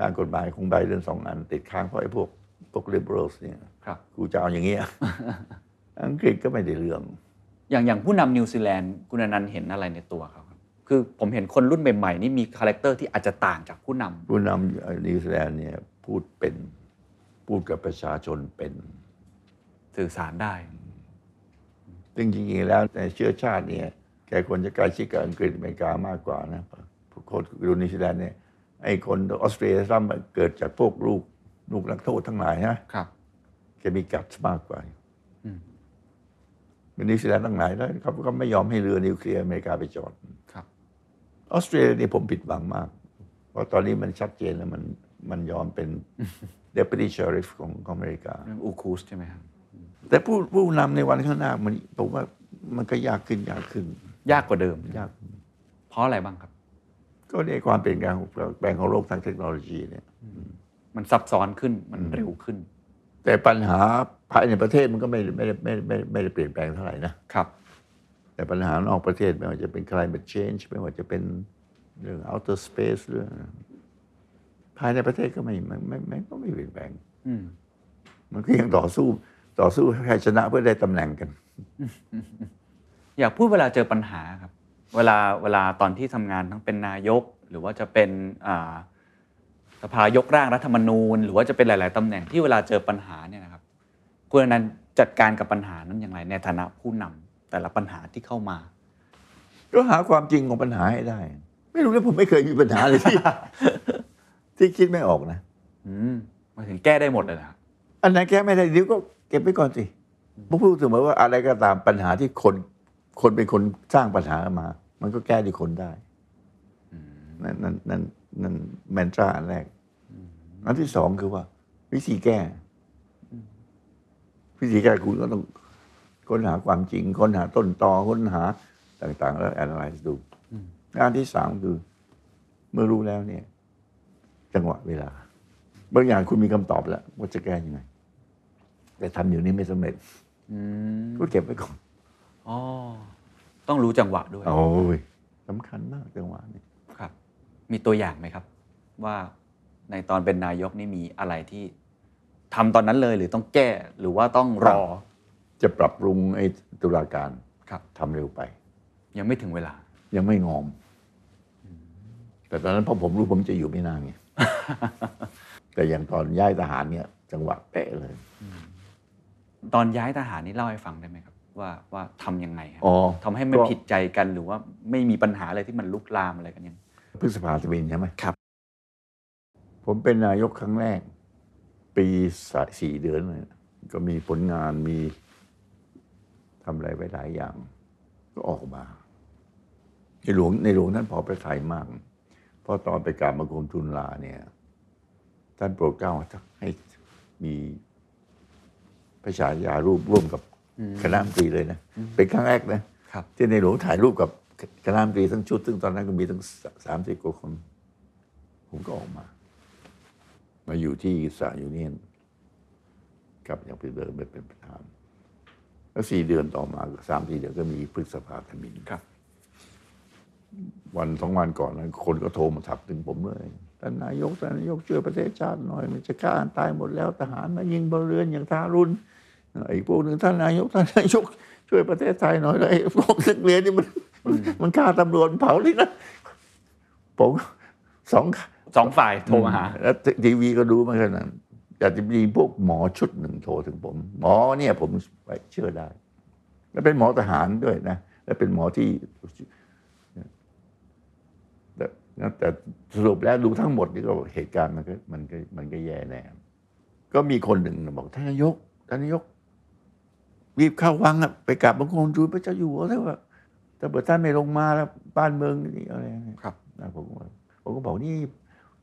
ร่างกฎหมายของไบเดนสองอัน ติดค้างเพราะไอ้พวกพวก liberals เนี่ยครับกูจะเอาอย่างเงี้ยอังกฤษก็ไม่ได้เรื่อง อย่างอย่างผู้นำนิวซีแลนด์คุณอานันท์เห็นอะไรในตัวเขาครับคือผมเห็นคนรุ่นใหม่ๆนี่มี character ที่อาจจะต่างจากผู้นำผู้นำนิวซีแลนด์เนี่ยพูดเป็นพูดกับประชาชนเป็นสื่อสารได้ ซึ่งจริงๆแล้วในเชื้อชาติเนี่ยแกควรจะใกล้ชิดกับอังกฤษอเมริกามากกว่านะคนดูนิวซีแลนด์เนี่ยไอ้คนออสเตรเลียซ้ำเกิดจากพวกลูกลูกนักโทษทั้งหลายนะครับแกมี guts มากกว่าเป็ นนิวซีแลนด์ทั้งหลายแล้วเขาก็ไม่ยอมให้เรือนิวเคลียร์อเมริกาไปจอดครับออสเตรเลียนี่ผมผิดหวังมาก เพราะตอนนี้มันชัดเจนแล้วมันมันยอมเป็น deputy sheriff ของของอเมริกาเรื่องอูคูสใช่ไหมครับแต่ผู้ผู้นำในวันข้างหน้ามันผมว่ามันก็ยากขึ้นยากขึ้น ยากกว่าเดิมยาก เพราะอะไรบ้างครับ ก็ในความเปลี่ยนแปลงของแปลงของโลกทางเทคโนโลยีเนี่ย มันซับซ้อนขึ้นมันเร็วขึ้น แต่ปัญหา ภายในประเทศมันก็ไม่ได้ไม่ได้ไม่ได้ไม่ได้ไม่ได้เปลี่ยนแปลงเท่าไหร่นะครับ แต่ปัญหานอกประเทศไม่ว่าจะเป็น climate change ไม่ว่าจะเป็นเรื่อง outer space เรื่องภายในประเทศก็ไม่ไม่ไม่ไม่ก็ไม่เปลี่ยนแปลงอืมมันก็ยังต่อสู้ต่อสู้ให้ใครชนะเพื่อได้ตำแหน่งกัน อยากพูดเวลาเจอปัญหาครับ เวลาเวลาตอนที่ทำงานทั้งเป็นนายก หรือว่าจะเป็นอ่าสภายกร่างรัฐธรรมนูญ หรือว่าจะเป็นหลาย ๆตำแหน่งที่เวลาเจอปัญหาเนี่ยนะครับ คุณอนันต์จัดการกับปัญหานั้นอย่างไรในฐานะผู้นำแต่ละปัญหาที่เข้ามาก็หาความจริงของปัญหาให้ได้ ไม่รู้นะผมไม่เคยมีปัญหาเลยที่ ที่คิดไม่ออกนะอืมมาถึงแก้ได้หมดเลยนะครับอันไหนแก้ไม่ได้เดี๋ยวก็เก็บไว้ก่อนสิผมพูดเสมอว่าอะไรก็ตามปัญหาที่คน คนเป็นคนสร้างปัญหามา มันก็แก้ด้วยคนได้นั่นนั่นนั่นนั่นแมนตราอันแรกอันที่สองคือว่า วิธีแก้ วิธีแก้คุณก็ต้องค้นหาความจริง ค้นหาต้นตอค้นหาต่าง ๆ แล้ว analyze ดูงานที่สามคือ เมื่อรู้แล้วเนี่ย จังหวะเวลา บางอย่างคุณมีคำตอบแล้ว ว่าจะแก้ยังไง แต่ทำอยู่นี้ไม่สำเร็จอืมก็เก็บไว้ก่อนอ๋อต้องรู้จังหวะด้วยโอ้ยสำคัญมากจังหวะนี้ครับ มีตัวอย่างไหมครับ ว่าในตอนเป็นนายกนี่มีอะไรที่ ทำตอนนั้นเลยหรือต้องแก้หรือว่าต้องรอ จะปรับปรุงไอ้ตุลาการครับทำเร็วไป ยังไม่ถึงเวลา ยังไม่งอม แต่ตอนนั้นพอผมรู้ผมจะอยู่ไม่นานไงแต่อย่างตอนย้ายทหารเนี่ย จังหวะเป๊ะเลย ตอนย้ายทหารนี่เล่าให้ฟังได้ไหมครับ ว่าว่าทำยังไงครับอ๋อทำให้ไม่ก็ผิดใจกันหรือว่าไม่มีปัญหาอะไรที่มันลุกลามอะไรกันยังพฤษภาธมินใช่ไหมครับ ผมเป็นนายกครั้งแรก ปีสายสี่เดือนเลยก็มีผลงานมีทำอะไรไว้หลายอย่าง ก็ออกมา ในหลวงในหลวงท่านพอประทัยมาก เพราะตอนไปกราบบังคมทูลลาเนี่ยท่านโปรดเกล้าให้มีพระชายารูปร่วมกับคณะรัฐมนตรีเลยนะ เป็นครั้งแรกนะครับที่ในหลวงถ่ายรูปกับคณะรัฐมนตรีทั้งชุด ซึ่งตอนนั้นก็มีทั้งสามสิบกว่าคน ผมก็ออกมา มาอยู่ที่สายูเนียนกับอย่างไปเดิมไปเป็นประธาน แล้วสี่เดือนต่อมาสามสี่เดือนก็มีพฤษภาธมินครับ วันสองวันก่อนนั้นคนก็โทรมาถักถึงผมเลยท่านนายกท่านนายกช่วยประเทศชาติหน่อย มันจะฆ่ากันตายหมดแล้วทหารมายิงบนเรือนอย่างทารุณไอ้พวกหนึ่งท่านนายกท่านนายกช่วยประเทศไทยหน่อยแล้วไอ้พวกนักเรียนนี่มันมันฆ่าตำรวจเผาเลยนะผมสอง สองฝ่ายโทรมาหา แล้วทีวีก็ดูมาขนาดนั้นแต่จะมีพวกหมอชุดหนึ่งโทรถึงผม หมอเนี่ยผมไว้เชื่อได้ แล้วเป็นหมอทหารด้วยนะ และเป็นหมอที่แต่แต่สรุปแล้วดูทั้งหมดนี่ก็เหตุการณ์มันก็มันก็มันก็แย่แน่ ก็มีคนหนึ่งบอกท่านนายกท่านนายกรีบเข้าวังอะไปกราบบังคมทูลพระเจ้าอยู่หัวแล้วว่าถ้าเกิดท่านไม่ลงมาแล้วบ้านเมืองนี่อะไรเนี่ยครับนะผมก็ผมก็บอกนี่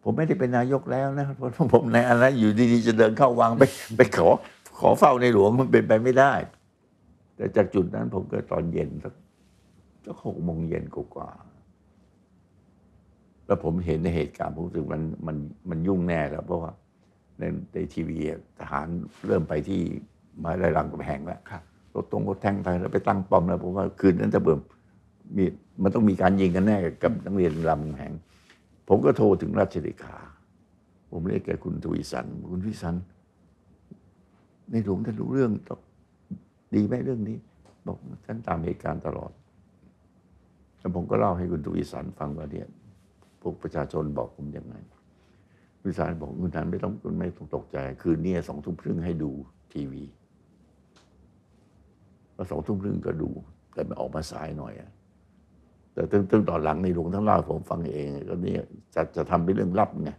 ผมไม่ได้เป็นนายกแล้วนะเพราะผมในอะไรอยู่ดีๆจะเดินเข้าวังไปไปขอขอเฝ้าในหลวงมันเป็นไปไม่ได้ แต่จากจุดนั้นผมก็ตอนเย็นสักสักหกโมงเย็นกว่าๆแล้วผมเห็นในเหตุการณ์ผมรู้สึกมันมันมันยุ่งแน่แล้ว เพราะว่าในในทีวีอะทหารเริ่มไปที่มหาลัยรามกำแหงแล้วครับรถตรงรถแทงไปแล้วไปตั้งป้อมแล้วผมว่าคืนนั้นถ้าเบิ่มมีมันต้องมีการยิงกันแน่กับนักเรียนรามคำแหง ผมก็โทรถึงราชเลขา ผมเรียกแกคุณทวีสัน คุณทวีสัน ในหลวงท่านรู้เรื่องต้องดีไหมเรื่องนี้ บอกท่านตามเหตุการณ์ตลอดแล้วผมก็เล่าให้คุณทวีสันฟังว่าเนี่ยพวกประชาชนบอกผมยังไงคุณทวีสันบอกคุณทันไม่ต้องคุณไม่ต้องตกใจ คืนนี้สองทุ่มครึ่งให้ดูทีวีแล้วสองทุ่มครึ่งก็ดู แต่มันออกมาสายหน่อยอะ แต่ตึงตึงตอนหลังในหลวงทั้งเล่าให้ผมฟังเองก็เนี่ยจะจะทำเป็นเรื่องลับไง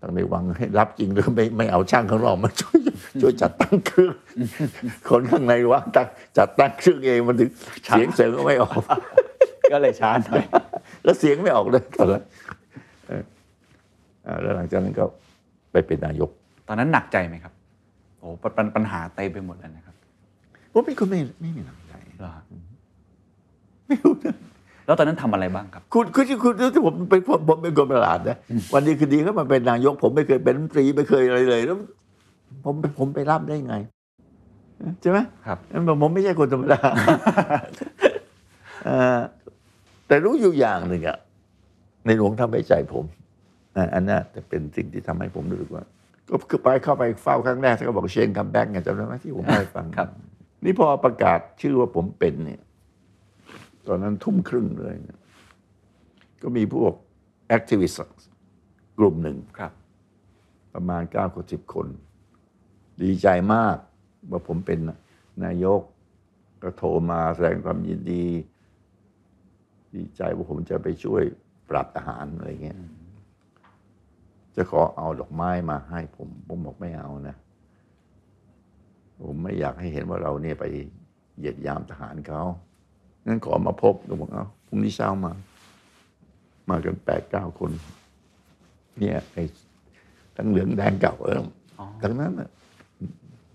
ตั้งในวังให้รับจริงหรือไม่ไม่เอาช่างข้างนอกมาช่วยช่วยจัดตั้งเครื่องคนข้างในวังตั้งจัดตั้งเครื่องเองมันถึงเสียงเสียงก็ไม่ออก ก็เลยช้าหน่อยแล้วเสียงไม่ออกเลยตอนนั้นเอออ่าแล้วหลังจากนั้นก็ไปเป็นนายก ตอนนั้นหนักใจไหมครับโอ้ปัญปัญหาเต็มไปหมดเลยนะครับผมเป็นคนไม่ไม่มีหนังใจเหรอฮะไม่รู้นะ แล้วตอนนั้นทำอะไรบ้างครับ คุณคุณคุณที่ผมเป็นผมผมเป็นคนประหลาดนะวันดีคือดีก็มาเป็นนายก ผมไม่เคยเป็นรัฐมนตรีไม่เคยอะไรเลยแล้วผมผมไปรับได้ไงใช่ไหมครับนั่นบอกผมไม่ใช่คนธรรมดาเอ่อแต่รู้อยู่อย่างหนึ่งอะในหลวงทำให้ใจผมอะอันนั้นจะเป็นสิ่งที่ทำให้ผมรู้สึกว่า ก็คือไปเข้าไปเฝ้าครั้งแรกเขาก็บอก Shane come back ไงจำได้ไหมที่ผมเล่าให้ฟังครับ นี่พอประกาศชื่อว่าผมเป็นเนี่ย ตอนนั้นทุ่มครึ่งเลยเนี่ยก็มีพวก activistกลุ่มหนึ่งครับ ประมาณเก้าสิบคน ดีใจมากว่าผมเป็นนายก ก็โทรมาแสดงความยินดี ดีใจว่าผมจะไปช่วยปรับทหารอะไรเงี้ยจะขอเอาดอกไม้มาให้ผม ผมบอกไม่เอานะ ผมไม่อยากให้เห็นว่าเราเนี่ยไปเหยียดยามทหารเขา งั้นขอมาพบก็บอกเอาพรุ่งนี้เช้ามา มากันแปดเก้าคน เนี่ยไอ้ทั้งเหลืองแดงเก่าเอออทั้งนั้นน่ะ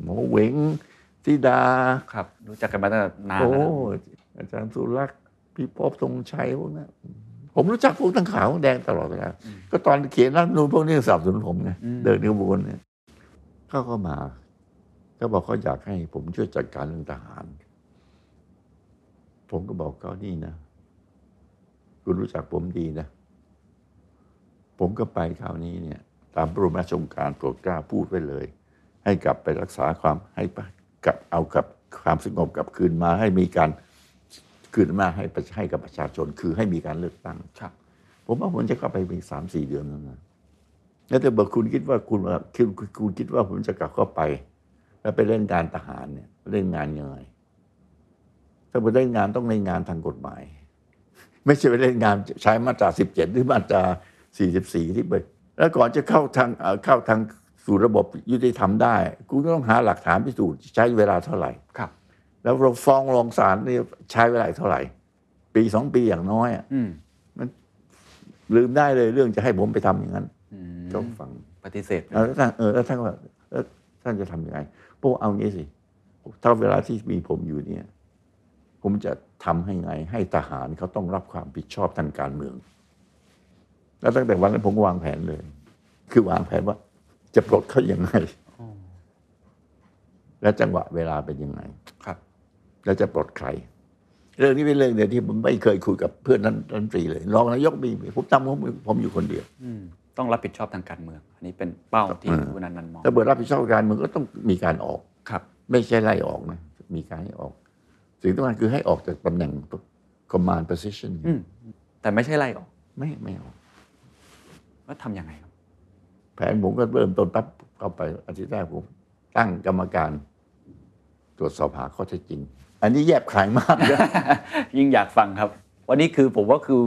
หมอเหวงธิดาครับ รู้จักกันมาตั้งแต่นานโอ้แล้วนะอาจารย์สุรักษ์พี่ป๊อบทรงชัยพวกนั้นผมรู้จักพวกทั้งขาวทั้งแดงตลอดเวลาก็ตอนเขียนรัฐธรรมนูนพวกนี้สนับสนุนผมไงเดินขบวนเนี่ยเขาก็มาเขาบอกเขาอยากให้ผมช่วยจัดการเรื่องทหาร ผมก็บอกเขานี่นะ คุณรู้จักผมดีนะ ผมก็ไปคราวนี้เนี่ย ตามพระบรมราชองการโปรดกล้าพูดไว้เลย ให้กลับไปรักษาความให้กลับเอากับความสงบกลับคืนมาให้มีการคืนมาให้ประให้กับประชาชน คือให้มีการเลือกตั้งครับผมว่าผมจะเข้าไปเป็นสามสี่เดือนแล้วนะแล้วแต่บอกคุณคิดว่าคุณว่าคุณคุณคุณคิดว่าผมจะกลับเข้าไป แล้วไปเล่นการทหารเนี่ยเล่นงานยังไง ถ้าไปเล่นงานต้องเล่นงานทางกฎหมาย ไม่ใช่ไปเล่นงานใช้มาตราสิบเจ็ดหรือมาตราสี่สิบสี่ที่ไปแล้วก่อนจะเข้าทางเอ่อเข้าทางสู่ระบบยุติธรรมได้คุณก็ต้องหาหลักฐานพิสูจน์ใช้เวลาเท่าไหร่ครับ แล้วเราฟ้องรองศาลนี่ใช้เวลาเท่าไหร่ ปีสองปีอย่างน้อยอะอืมลืมได้เลยเรื่องจะให้ผมไปทำอย่างนั้นอืมก็ฟังปฏิเสธเอาแล้วท่านเออแล้วท่านก็ว่าเออท่านจะทำยังไงพวกเอางี้สิถ้าเวลาที่มีผมอยู่เนี่ย ผมจะทำให้ไง ให้ทหารเขาต้องรับความผิดชอบทางการเมือง แล้วตั้งแต่วันนั้นผมก็วางแผนเลย คือวางแผนว่า จะปลดเขายังไง และจังหวะเวลาเป็นยังไง ครับ แล้วจะปลดใคร เรื่องนี้เป็นเรื่องเดียวที่ผมไม่เคยคุยกับเพื่อนนั้นรัฐมนตรีเลย รองนายกมีผมจำผมผมอยู่คนเดียวอืมต้องรับผิดชอบทางการเมือง อันนี้เป็นเป้าที่เออคุณนันนันท์มองถ้าเบิดรับผิดชอบการเมืองก็ต้องมีการออกครับ ไม่ใช่ไล่ออกนะ มีการให้ออก สิ่งที่สำคัญคือให้ออกจากตำแหน่ง command position อืมแต่ไม่ใช่ไล่ออก ไม่ไม่ออกแล้วทำยังไงครับ แผนผมก็เริ่มต้นปั๊บเข้าไปอาทิตย์แรกผมตั้งกรรมการตรวจสอบหาข้อเท็จจริง อันนี้แยบขายมากนะยิ่งอยากฟังครับ วันนี้คือผมว่าคือ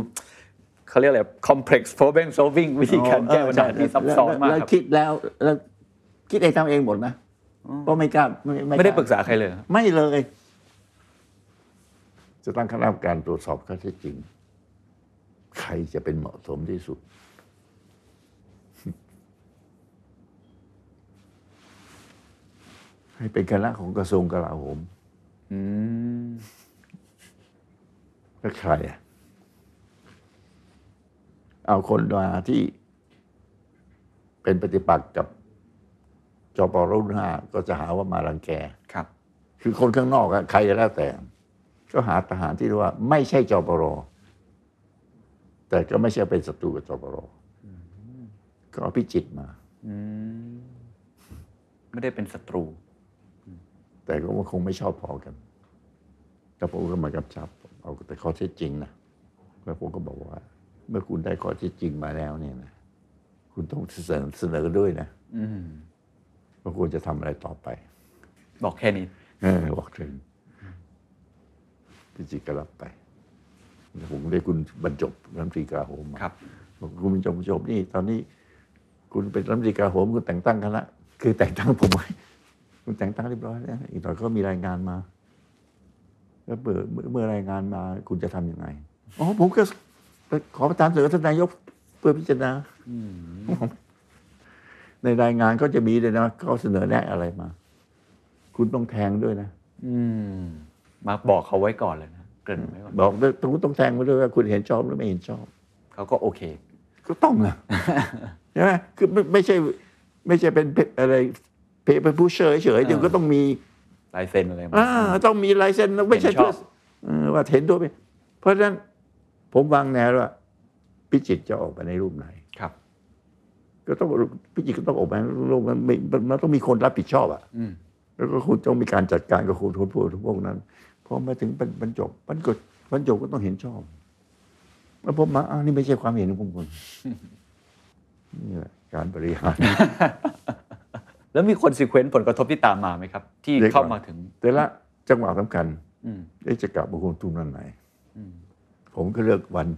เขาเรียกอะไร complex problem solving วิธีการแก้ปัญหาที่ซับซ้อนมากแล้วครับคิดแล้วแล้วคิดเองทำเองหมดนะเพราะไม่กล้าไม่ได้ปรึกษาใครเลยครับไม่เลย จะตั้งคณะกรรมการตรวจสอบข้อเท็จจริง ใครจะเป็นเหมาะสมที่สุด ให้เป็นคณะของกระทรวงกลาโหมอืมแล้วใครอะเอาคนมาที่เป็นปฏิปักษ์กับจปรุ่นห้าก็จะหาว่ามารังแก ครับ คือคนข้างนอกอะใครก็แล้วแต่ ก็หาทหารที่เรียกว่า ไม่ใช่จปรแต่ก็ไม่ใช่เป็นศัตรูกับจปรก็เอาพิจิตรมาอืมไม่ได้เป็นศัตรู แต่ก็คงไม่ชอบพอกันแล้วผมก็มากำชับ เอาแต่ข้อเท็จจริงนะแล้วผมก็บอกว่า เมื่อคุณได้ข้อเท็จจริงมาแล้วเนี่ยนะคุณต้องเสนอเสนอด้วยนะอืมว่าควรจะทำอะไรต่อไป บอกแค่นี้เออบอกถึง พิจิตรก็รับไปแล้วผมได้คุณบรรจบรัฐมนตรีกลาโหมมาครับบอกคุณบรรจบจบนี่ ตอนนี้ คุณเป็นรัฐมนตรีกลาโหมคุณแต่งตั้งคณะคือแต่งตั้งผมไว้คุณแต่งตั้งเรียบร้อยแล้วอีกหน่อยก็มีรายงานมาแล้วเมื่อเมื่อเมื่อรายงานมา คุณจะทำยังไงอ๋อผมก็ไปขอประทานเสนอท่านนายกเพื่อพิจารณาในรายงานก็จะมีเลยนะเขาเสนอแนะอะไรมา คุณต้องแทงด้วยนะ อืม มาบอกเขาไว้ก่อนเลยนะเกริ่นไว้ก่อนบอกด้วยต้องต้องแทงมาด้วยว่าคุณเห็นชอบหรือไม่เห็นชอบเขาก็โอเค ก็ต้องนะใช่ไหมคือไม่ไม่ใช่ไม่ใช่เป็นอะไรเพเป็นผู้เฉยเฉยๆเดี๋ยวก็ต้องมีลายเซ็นอะไรมาอ่าต้องมีลายเซ็นแล้วไม่ใช่เห็นชเพื่ออบเออว่าเห็นด้วยไหมเพราะฉะนั้นผมวางแนวว่าพิจิตรจะออกมาในรูปไหนครับ ก็ต้องพิจิตรก็ต้องออกมาในรูปมันไม่มันต้องมีคนรับผิดชอบอะอืมแล้วก็คุณต้องมีการจัดการกับคนทุนพวกพวกนั้น พอมาถึงบรรบรรจบบรรจบบรรจบก็ต้องเห็นชอบแล้วผมมาอ้าวนี่ไม่ใช่ความเห็นของผมคนนี่แหละการบริหาร แล้วมีคนซีเควนต์ผลกระทบที่ตามมาไหมครับ ที่เรียกว่าเข้ามาถึง แต่ละจังหวะสำคัญอืมเอ๊ะจะกลับมาคุณทุนวันไหนอืมผมก็เลือกวัน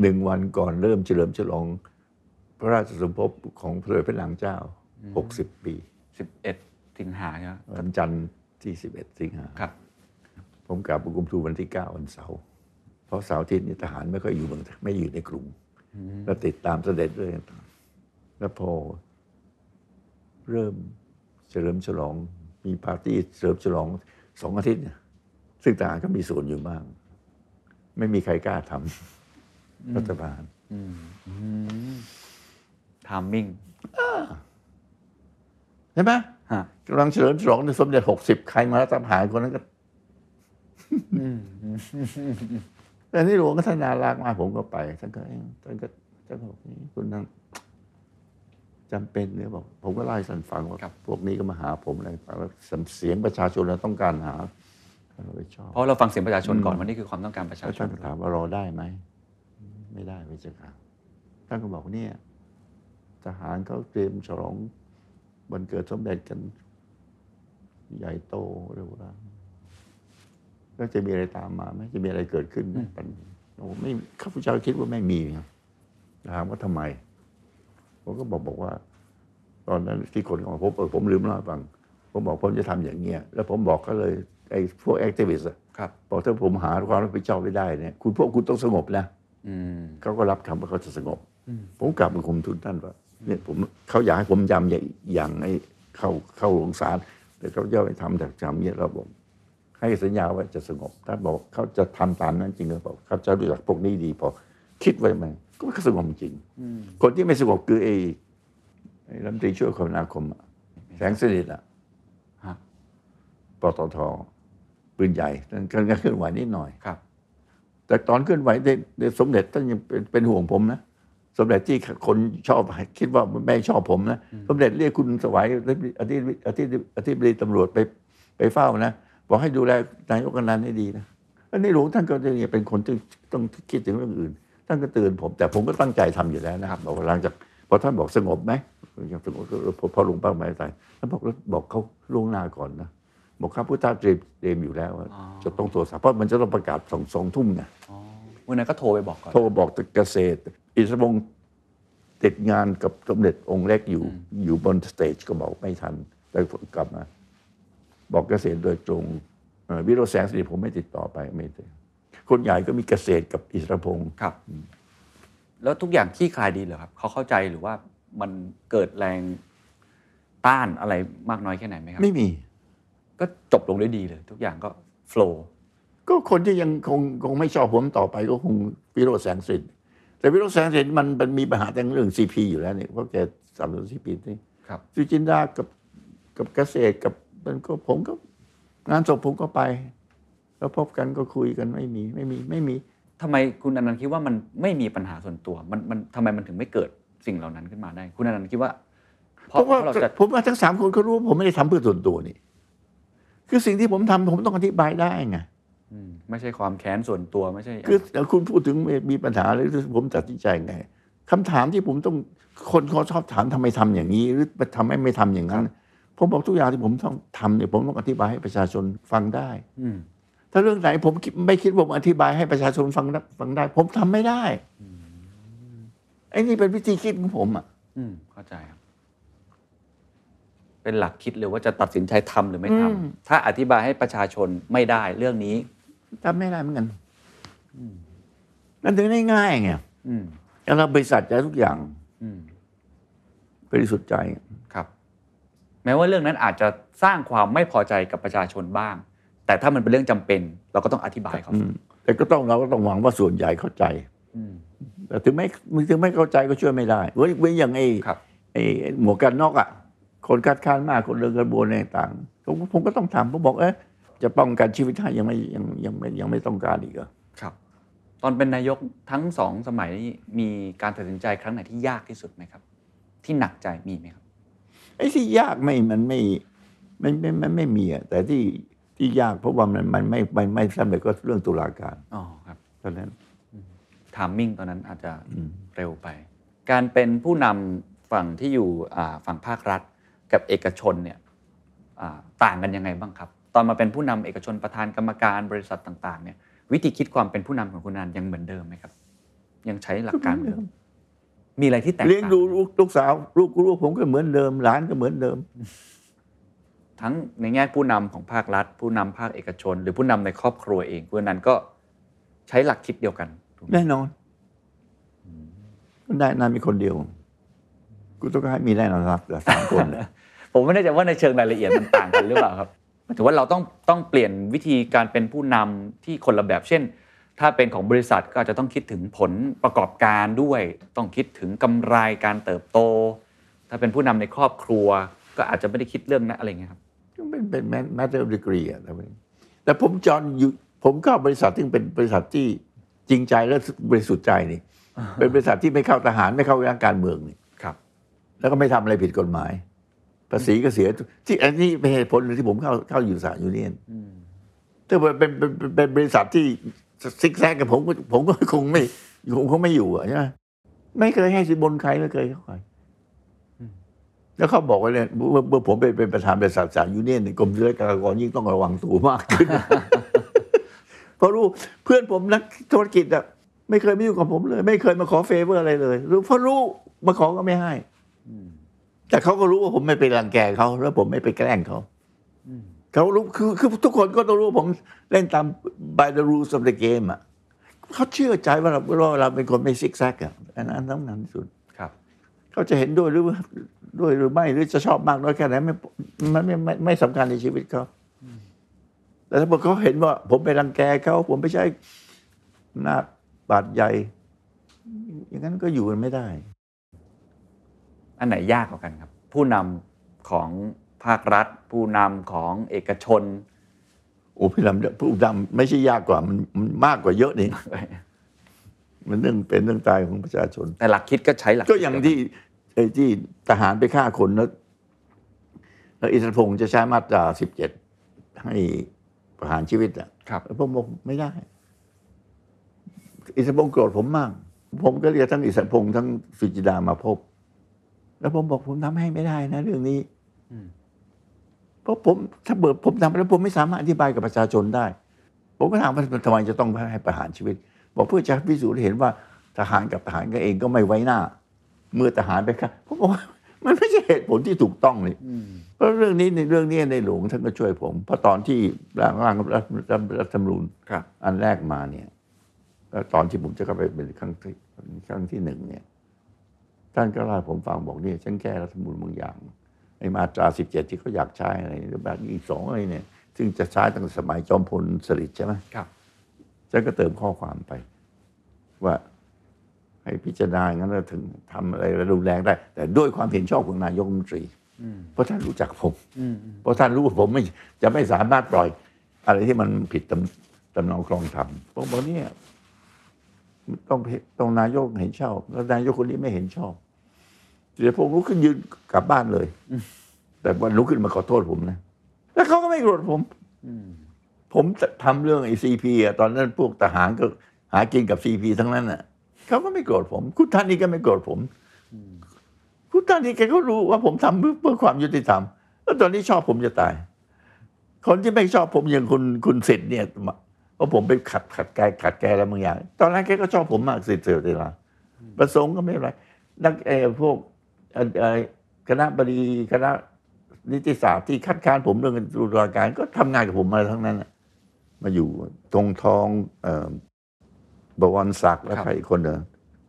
หนึ่งวันก่อนเริ่มเฉลิมฉลอง พระราชสมภพของพระเดชพระนางเจ้าหกสิบปีสิบเอ็ดสิงหาใช่ไหมวันจันทร์ที่สิบเอ็ดสิงหาครับ ผผมกลับบังคมทูลวันที่เก้าวันเสาร์เพราะเสาร์อาทิตย์นี่ทหารไม่ค่อยอยู่เมืองไม่อยู่ในกรุงแล้วติดตามเสด็จด้วยแล้วพอเริ่มเฉลิมฉลอง มีปาร์ตี้เฉลิมฉลองสองอาทิตย์เนี่ยซึ่งทหารก็มีส่วนอยู่บ้าง ไม่มีใครกล้าทำรัฐบาลทามมิ่งใช่ไหมฮะกำลังเฉลิมฉลองในสมเด็จหกสิบใครมารัฐประหารคนนั้นก็ แต่นี่หลวงก็ท่านนารักมากผมก็ไปท่านก็เอ้ยท่านก็ท่านก็บอกนี่คุณนั่งจำเป็นเนี่ยบอกผมก็เล่าให้ท่านฟังว่าพวกนี้ก็มาหาผมอะไรฟังแล้วเสียงประชาชนเราต้องการหาท่านก็ไปชอบเพราะเราฟังเสียงประชาชนก่อนว่านี่คือความต้องการประชาแล้วชท่านนก็ถามว่ารอได้ไหมไม่ได้ไม่จะค่ะท่านก็บอกเนี่ยทหารเขาเตรียมฉลองวันเกิดสมเด็จกัน ใหญ่โตเร็วแรง แล้วจะมีอะไรตามมาไหมจะมีอะไรเกิดขึ้นไหมปัญโอ้ไม่ข้าพเจ้าคิดว่าไม่มีครับถามว่าทำไม ผมก็บอกบอกว่า ตอนนั้นที่คนของผมเออผมลืมเล่าให้ฟัง ผมบอกผมจะทำอย่างเงี้ยแล้วผมบอกเขาเลยไอ้พวกแอคทิวิสต์ครับบอกถ้าผมหาความรับผิดชอบไม่ได้เนี่ย คุณพวกคุณต้องสงบนะอืมเขาก็รับคำว่าเขาจะสงบ ผมกลับมาคุมทุนท่านว่าเนี่ยผมเขาอยากให้ผมยำอย่างอย่างไอ้เข้าเข้าโรงศาลแต่เขาจะไปทำแต่ทำเนี่ยเราบอก ให้สัญญาว่าจะสงบท่านบอกเขาจะทำตามนั้นจริงหรือเปล่าเขาจะรู้จักพวกนี้ดีพอคิดไว้ไหมก็ไม่สงบจริง คนที่ไม่สงบคือไอ้ไอ้รัฐมนตรีช่วยคมนาคมอะแสงสนิทอะฮะปตทปืนใหญ่ท่านก็เคลื่อนไหวนิดหน่อยครับ แต่ตอนเคลื่อนไหวได้ได้สมเด็จท่านยังเป็นเป็นห่วงผมนะสมเด็จที่คนชอบคิดว่าไม่ชอบผมนะสมเด็จเรียกคุณสวัยอธิบดีอธิบดีอธิบดีตำรวจไปไปเฝ้านะ บอกให้ดูแลนายกกนันให้ดีนะแล้วในหลวงท่านก็เนี่ยเป็นคนที่ต้องคิดถึงเรื่องอื่น ท่านก็เตือนผม แต่ผมก็ตั้งใจทำอยู่แล้วนะครับบอกว่าหลังจากพอท่านบอกสงบไหมยังสงบก็พอพอลงเป้าหมายตายท่านบอกแล้วบอกเขาล่วงหน้าก่อนนะบอกข้าพุทธเตรียมเตรียมอยู่แล้วว่าจะต้องตรวจสอบเพราะมันจะต้องประกาศสองสองทุ่มไงอ๋อวันนั้นก็โทรไปบอกก่อนโทรบอกเกษตร อิสระพงศ์ติดงานกับสมเด็จองค์เล็กอยู่อยู่บนสเตจก็บอกไม่ทันแต่กลับมา บอกเกษตรโดยตรงเอ่อวิโรจน์แสงสิริผมไม่ติดต่อไปไม่ได้คนใหญ่ก็มีเกษตรกับอิสระพงศ์ครับ แล้วทุกอย่างขี้คลายดีเหรอครับเขาเข้าใจหรือว่ามันเกิดแรงต้านอะไรมากน้อยแค่ไหนไหมครับไม่มี ก็จบลงด้วยดีเลย ทุกอย่างก็โฟล์ก็คนที่ยังคงคงไม่ชอบผมต่อไปก็คงวิโรจน์แสงสิริแต่วิโรจน์แสงสิริมันมันมีปัญหาแต่เรื่องซีพีอยู่แล้วเนี่ยเพราะแกสามสิบซีพีนี่ครับสุจินดากับกับเกษตรกับ มันก็ผมก็งานศพผมก็ไป แล้วพบกันก็คุยกันไม่มีไม่มีไม่มีทำไมคุณอนันต์คิดว่ามันไม่มีปัญหาส่วนตัว มันมันทำไมมันถึงไม่เกิดสิ่งเหล่านั้นขึ้นมาได้ คุณอนันต์คิดว่า เพเพราะราะว่าเพราะเราจะผมว่าทั้งสามคนเขารู้ว่าผมไม่ได้ทำเพื่อส่วนตัวนี่ คือสิ่งที่ผมทำผมต้องอธิบายได้ไงอืมไม่ใช่ความแค้นส่วนตัวไม่ใช่ คือคุณพูดถึงมีปัญหาหรือผมตัดสินใจไงคำถามที่ผมต้องคนเขาชอบถามทำไมทำอย่างนี้ หรือทำไมไม่ทำอย่างนั้น ผมบอกทุกอย่างที่ผมต้องทำเนี่ยผมต้องอธิบายให้ประชาชนฟังได้อืมถ้าเรื่องไหนผมคิดไม่คิดว่าผมอธิบายให้ประชาชนฟังได้ฟังได้ ผมทำไม่ได้ไอ้นี่เป็นวิธีคิดของผมอะอืมเข้าใจครับ เป็นหลักคิดเลยว่าจะตัดสินใจทำหรือไม่ทำอืมถ้าอธิบายให้ประชาชนไม่ได้เรื่องนี้ทำไม่ได้เหมือนกันนั่นถึงได้ง่ายไงอืมแล้วเราบริษัทใจทุกอย่างอืมบริสุทธิ์ใจครับแม้ว่าเรื่องนั้นอาจจะสร้างความไม่พอใจกับประชาชนบ้าง แต่ถ้ามันเป็นเรื่องจำเป็น เราก็ต้องอธิบายเขาอืมแต่ก็ต้องเราก็ต้องหวังว่าส่วนใหญ่เข้าใจอืมแต่ถึงไม่ถึงไม่เข้าใจก็ช่วยไม่ได้เว้ยเว้ยอย่างไอ้ครับไอ้ไอ้หมวกกันน็อกอะ คนคัดค้านมากคนเดินกระบวนอะไรต่างๆผมผมก็ต้องทำผมบอกเอ๊ะจะป้องกันชีวิตให้ยังไม่ยังยังไม่ยังไม่ต้องการอีกเหรอครับ ตอนเป็นนายกทั้งสองสมัยนี้มีการตัดสินใจครั้งไหนที่ยากที่สุดไหมครับ ที่หนักใจมีไหมครับ ไอ้ที่ยากไม่มันไม่ไม่ไม่ไม่ไม่มีอะแต่ที่ที่ยากเพราะว่ามันมันไม่ไม่ไม่สำเร็จก็เรื่องตุลาการอ๋อครับเท่านั้นทามมิ่งตอนนั้นอาจจะอืมเร็วไป การเป็นผู้นำฝั่งที่อยู่อ่าฝั่งภาครัฐ กับเอกชนเนี่ยอ่าต่างกันยังไงบ้างครับ ตอนมาเป็นผู้นำเอกชนประธานกรรมการบริษัทต่าง ๆ เนี่ย วิธีคิดความเป็นผู้นำของคุณนันยังเหมือนเดิมไหมครับ ยังใช้หลักการเดิม มีอะไรที่แตกต่างเลี้ยงดูลูกลูกสาวลูกลูกผมก็เหมือนเดิมหลานก็เหมือนเดิม ทั้งในแง่ผู้นำของภาครัฐ ผู้นำภาคเอกชน หรือผู้นำในครอบครัวเองคุณอนันต์ก็ใช้หลักคิดเดียวกันถูกไหมแน่นอนได้นายมีคนเดียวกูต้องให้มีแน่นอนครับแต่สามคนเนี่ยผมไม่แน่ใจว่าในเชิงรายละเอียดมันต่างกันหรือเปล่าครับหมายถึงว่าเราต้องต้องเปลี่ยนวิธีการเป็นผู้นำที่คนละแบบเช่น ถ้าเป็นของบริษัทก็อาจจะต้องคิดถึงผลประกอบการด้วย ต้องคิดถึงกำไรการเติบโต ถ้าเป็นผู้นำในครอบครัว ก็อาจจะไม่ได้คิดเรื่องนั้นอะไรเงี้ยครับก็เป็นเป็น matter of degree อะแต่ว่าแต่ผมจอนอยู่ผมเข้าบริษัทที่เป็นบริษัทที่จริงใจและบริสุทธิ์ใจนี่ เป็นบริษัทที่ไม่เข้าทหารไม่เข้าร่างการเมืองนี่ครับ แล้วก็ไม่ทำอะไรผิดกฎหมาย ภาษีก็เสียที่อันนี้เป็นเหตุผลหนึ่งที่ผมเข้าเข้าอยู่สหยูเนียนถ้าเป็นเป็นเป็นเป็นบริษัทที่ ซิกแซกกับผมก็ผมก็คงไม่คงคงไม่อยู่อะใช่ไหมไม่เคยให้สินบนใครไม่เคยเข้าใครแล้วเขาบอกว่าเนี่ยเมื่อเมื่อผมเป็นเป็นประธานบริษัทสหยูเนียนเนี่ยกรมศุลกากรยิ่งต้องระวังตัวมากขึ้นเพราะรู้เพื่อนผมนักธุรกิจอะไม่เคยไม่อยู่กับผมเลย ไม่เคยมาขอ favor อะไรเลยรู้เพราะรู้มาขอก็ไม่ให้แต่เขาก็รู้ว่าผมไม่ไปรังแกเขาแล้วผมไม่ไปแกล้งเขา เขารู้คือคือทุกคนก็ต้องรู้ว่าผมเล่นตาม by the rules of the game อะเขาเชื่อใจว่าเราว่าเราเป็นคนไม่ซิกแซกอะอันนั้นสำคัญที่สุดครับเขาจะเห็นด้วยหรือว่าด้วยหรือไม่หรือจะชอบมากน้อยแค่ไหนไม่มันไม่ไม่ไม่สำคัญในชีวิตเขาแต่ถ้าเขาเห็นว่า ผมไปรังแกเขาผมไปใช้หน้าจบาดใหญ่ อย่างนั้นก็อยู่กันไม่ได้ อันไหนยากกว่ากันครับ ผู้นำของ ภาครัฐ ผู้นำของเอกชนโอ้พี่ลำผู้ดำไม่ใช่ยากกว่ามันมันมากกว่าเยอะนี่มันเรื่องเป็นเรื่องตายของประชาชน แต่หลักคิดก็ใช้หลักก็อย่างที่ไอ้ที่ทหารไปฆ่าคนแล้วแล้วอิสรพงษ์จะใช้มาตราสิบเจ็ดให้ประหารชีวิตอะครับแล้วผมบอกไม่ได้ อิสรพงษ์โกรธผมมาก ผมก็เรียกทั้งอิสรพงษ์ทั้งสุจิดามาพบ แล้วผมบอกผมทำให้ไม่ได้นะ เรื่องนี้ เพราะผมถ้าเบิดผมทำแล้วผมไม่สามารถอธิบายกับประชาชนได้ ผมก็ถามว่าทำไมจะต้องให้ประหารชีวิต บอกเพื่อจะพิสูจน์ให้เห็นว่าทหารกับทหารก็เองก็ไม่ไว้หน้า เมื่อทหารไปฆ่าผมบอกว่ามันไม่ใช่เหตุผลที่ถูกต้องเลยเพราะเรื่องนี้ในเรื่องนี้ในหลวงท่านก็ช่วยผม เพราะตอนที่ร่างร่างรัฐรัฐธรรมนูญครับอันแรกมาเนี่ยก็ตอนที่ผมจะเข้าไปเป็นครั้งที่ครั้งที่หนึ่งเนี่ยท่านก็เล่าให้ผมฟังบอกเนี่ยฉันแก้รัฐธรรมนูญบางอย่าง ไอ้มาตราสิบเจ็ดที่เขาอยากใช้อะไรแบบอีกสองอะไรเนี่ย ซึ่งจะใช้ตั้งแต่สมัยจอมพลสฤษดิ์ใช่ไหมครับฉันก็เติมข้อความไป ว่าให้พิจารณาอย่างนั้นแล้วถึงทำอะไรรุนแรงได้ แต่ด้วยความเห็นชอบของนายกรัฐมนตรีเพราะท่านรู้จักผมเพราะท่านรู้ว่าผมไม่จะไม่สามารถปล่อย อะไรที่มันผิดตำตำนองคลองธรรมผมบอกเนี่ยต้องต้องนายกเห็นชอบ แล้วนายกคนนี้ไม่เห็นชอบ เดี๋ยวผมลุกขึ้นยืนกลับบ้านเลย แต่วันลุกขึ้นมาขอโทษผมนะ แล้วเขาก็ไม่โกรธผมผมทำเรื่องไอซีพีอะตอนนั้นพวกทหารก็หากินกับซีพีทั้งนั้นอะเขาก็ไม่โกรธผม คุณท่านนี้ก็ไม่โกรธผมคุณท่านนี้แกก็รู้ว่าผมทำเพื่อเพื่อความยุติธรรมแล้วตอนนี้ชอบผมจะตาย คนที่ไม่ชอบผมอย่างคุณคุณสิทธิ์เนี่ยเพราะผมไปขัดขัดแกขัดแกอะไรบางอย่าง ตอนนั้นแกก็ชอบผมมากสิทธิ์เสือเวลาประสงค์ก็ไม่เป็นไรนักเออพวก คณะบดีคณะนิติศาสตร์ที่คัดค้านผมเรื่องตุลาการก็ทำงานกับผมมาทั้งนั้นน่ะมาอยู่ตรงทองเอ่อบวรศักดิ์และครับใครอีกคนเนอะ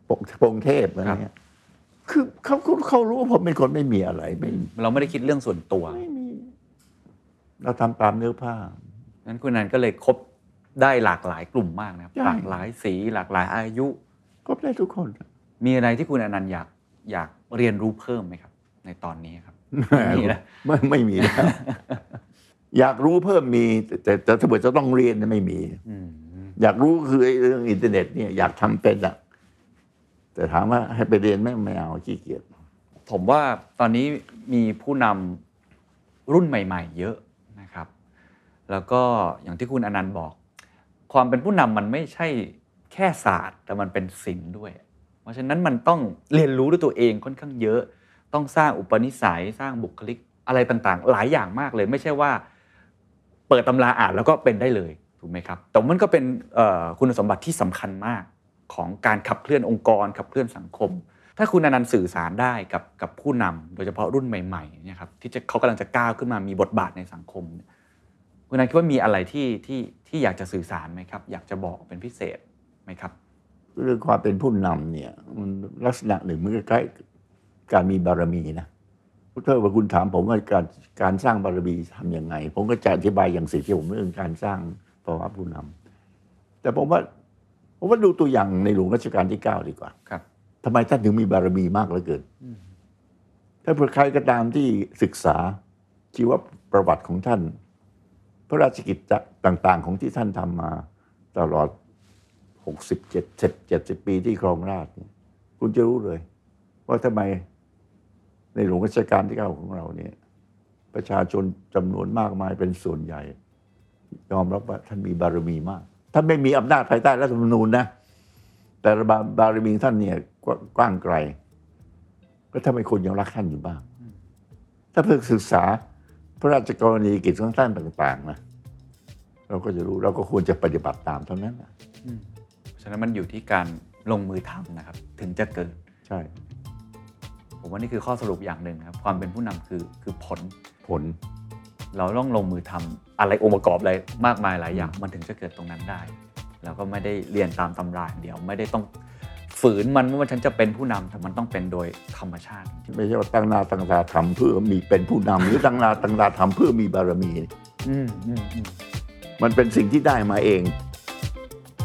ปงพงเทพอะไรครับเงี้ยคือเขาเขาเขารู้ว่าผมเป็นคนไม่มีอะไรไม่เราไม่ได้คิดเรื่องส่วนตัวไม่มีเราทำตามเนื้อผ้านั้นคุณอนันต์ก็เลยคบได้หลากหลายกลุ่มมากนะครับใช่หลากหลายสีหลากหลายอายุครบได้ทุกคน มีอะไรที่คุณอนันต์อยากอยาก เรียนรู้เพิ่มไหมครับ ในตอนนี้ครับมีนะไม่ไม่มีแล้วอยากรู้เพิ่มมี แต่แต่ถ้าเกิดจะต้องเรียนเนี่ยไม่มีอืมอยากรู้คือไอ้เรื่องอินเทอร์เน็ตเนี่ยอยากทำเป็นอะแต่ถามว่าให้ไปเรียนไม่ไม่เอาขี้เกียจผมว่าตอนนี้มีผู้นำรุ่นใหม่ ๆ เยอะนะครับ แล้วก็อย่างที่คุณอนันต์บอก ความเป็นผู้นำมันไม่ใช่แค่ศาสตร์ แต่มันเป็นศิลป์ด้วย เพราะฉะนั้นมันต้องเรียนรู้ด้วยตัวเองค่อนข้างเยอะ ต้องสร้างอุปนิสัยสร้างบุคลิกอะไรต่างๆ หลายอย่างมากเลย ไม่ใช่ว่า เปิดตำราอ่านแล้วก็เป็นได้เลยถูกไหมครับแต่มันก็เป็นคุณสมบัติที่สำคัญมากของการขับเคลื่อนองค์กร ขับเคลื่อนสังคม ถ้าคุณอนันต์สื่อสารได้กับกับผู้นำโดยเฉพาะรุ่นใหม่ๆนี่ยครับที่จะเขากำลังจะก้าวขึ้นมามีบทบาทในสังคม คุณอนันต์คิดว่ามีอะไรที่ที่ที่อยากจะสื่อสารไหมครับ อยากจะบอกเป็นพิเศษไหมครับ เรื่องความเป็นผู้นำเนี่ย มันลักษณะหนึ่งมันก็คล้ายการมีบารมีนะถ้าว่าคุณถามผมว่าการการสร้างบารมีทำยังไง ผมก็จะอธิบายอย่างสิ่งที่ผมเรื่องการสร้างภาวะผู้นำแต่ผมว่าผมว่าดูตัวอย่างในหลวงรัชกาลที่เก้าดีกว่า ครับทำไมท่านถึงมีบารมีมากเหลือเกินถ้าใครก็ตามที่ศึกษาชีวประวัติของท่าน พระราชกิจต่าง ๆ ของที่ท่านทำมาตลอด 67 70ปีที่ครองราชเนี่ยคุณจะรู้เลย ว่าทำไมในหลวงรัชกาลที่เก้าของเราเนี่ย ประชาชนจำนวนมากมายเป็นส่วนใหญ่ ยอมรับว่าท่านมีบารมีมากท่านไม่มีอำนาจภายใต้รัฐธรรมนูญนะ แต่บาบารมีท่านเนี่ยกว้างไกล ก็ทำให้คนยังรักท่านอยู่บ้าง ถ้าเพิ่งศึกษาพระราชกรณียกิจของท่านต่าง ๆ นะ เราก็จะรู้เราก็ควรจะปฏิบัติตามเท่านั้นนะ ฉะนั้นมันอยู่ที่การลงมือทำนะครับ ถึงจะเกิด ใช่ ผมว่านี่คือข้อสรุปอย่างหนึ่งนะครับ ความเป็นผู้นำคือคือผล ผล เราต้องลงมือทำอะไรองค์ประกอบอะไรมากมายหลายอย่าง มันถึงจะเกิดตรงนั้นได้ แล้วก็ไม่ได้เรียนตามตำราอย่างเดียวไม่ได้ต้องฝืนมันว่าฉันจะเป็นผู้นำแต่มันต้องเป็นโดยธรรมชาติ ไม่ใช่ว่าตั้งหน้าตั้งตาทำเพื่อมีเป็นผู้นำหรือตั้งหน้าตั้งตาทำเพื่อมีบารมี อืมอืมอืม มันเป็นสิ่งที่ได้มาเอง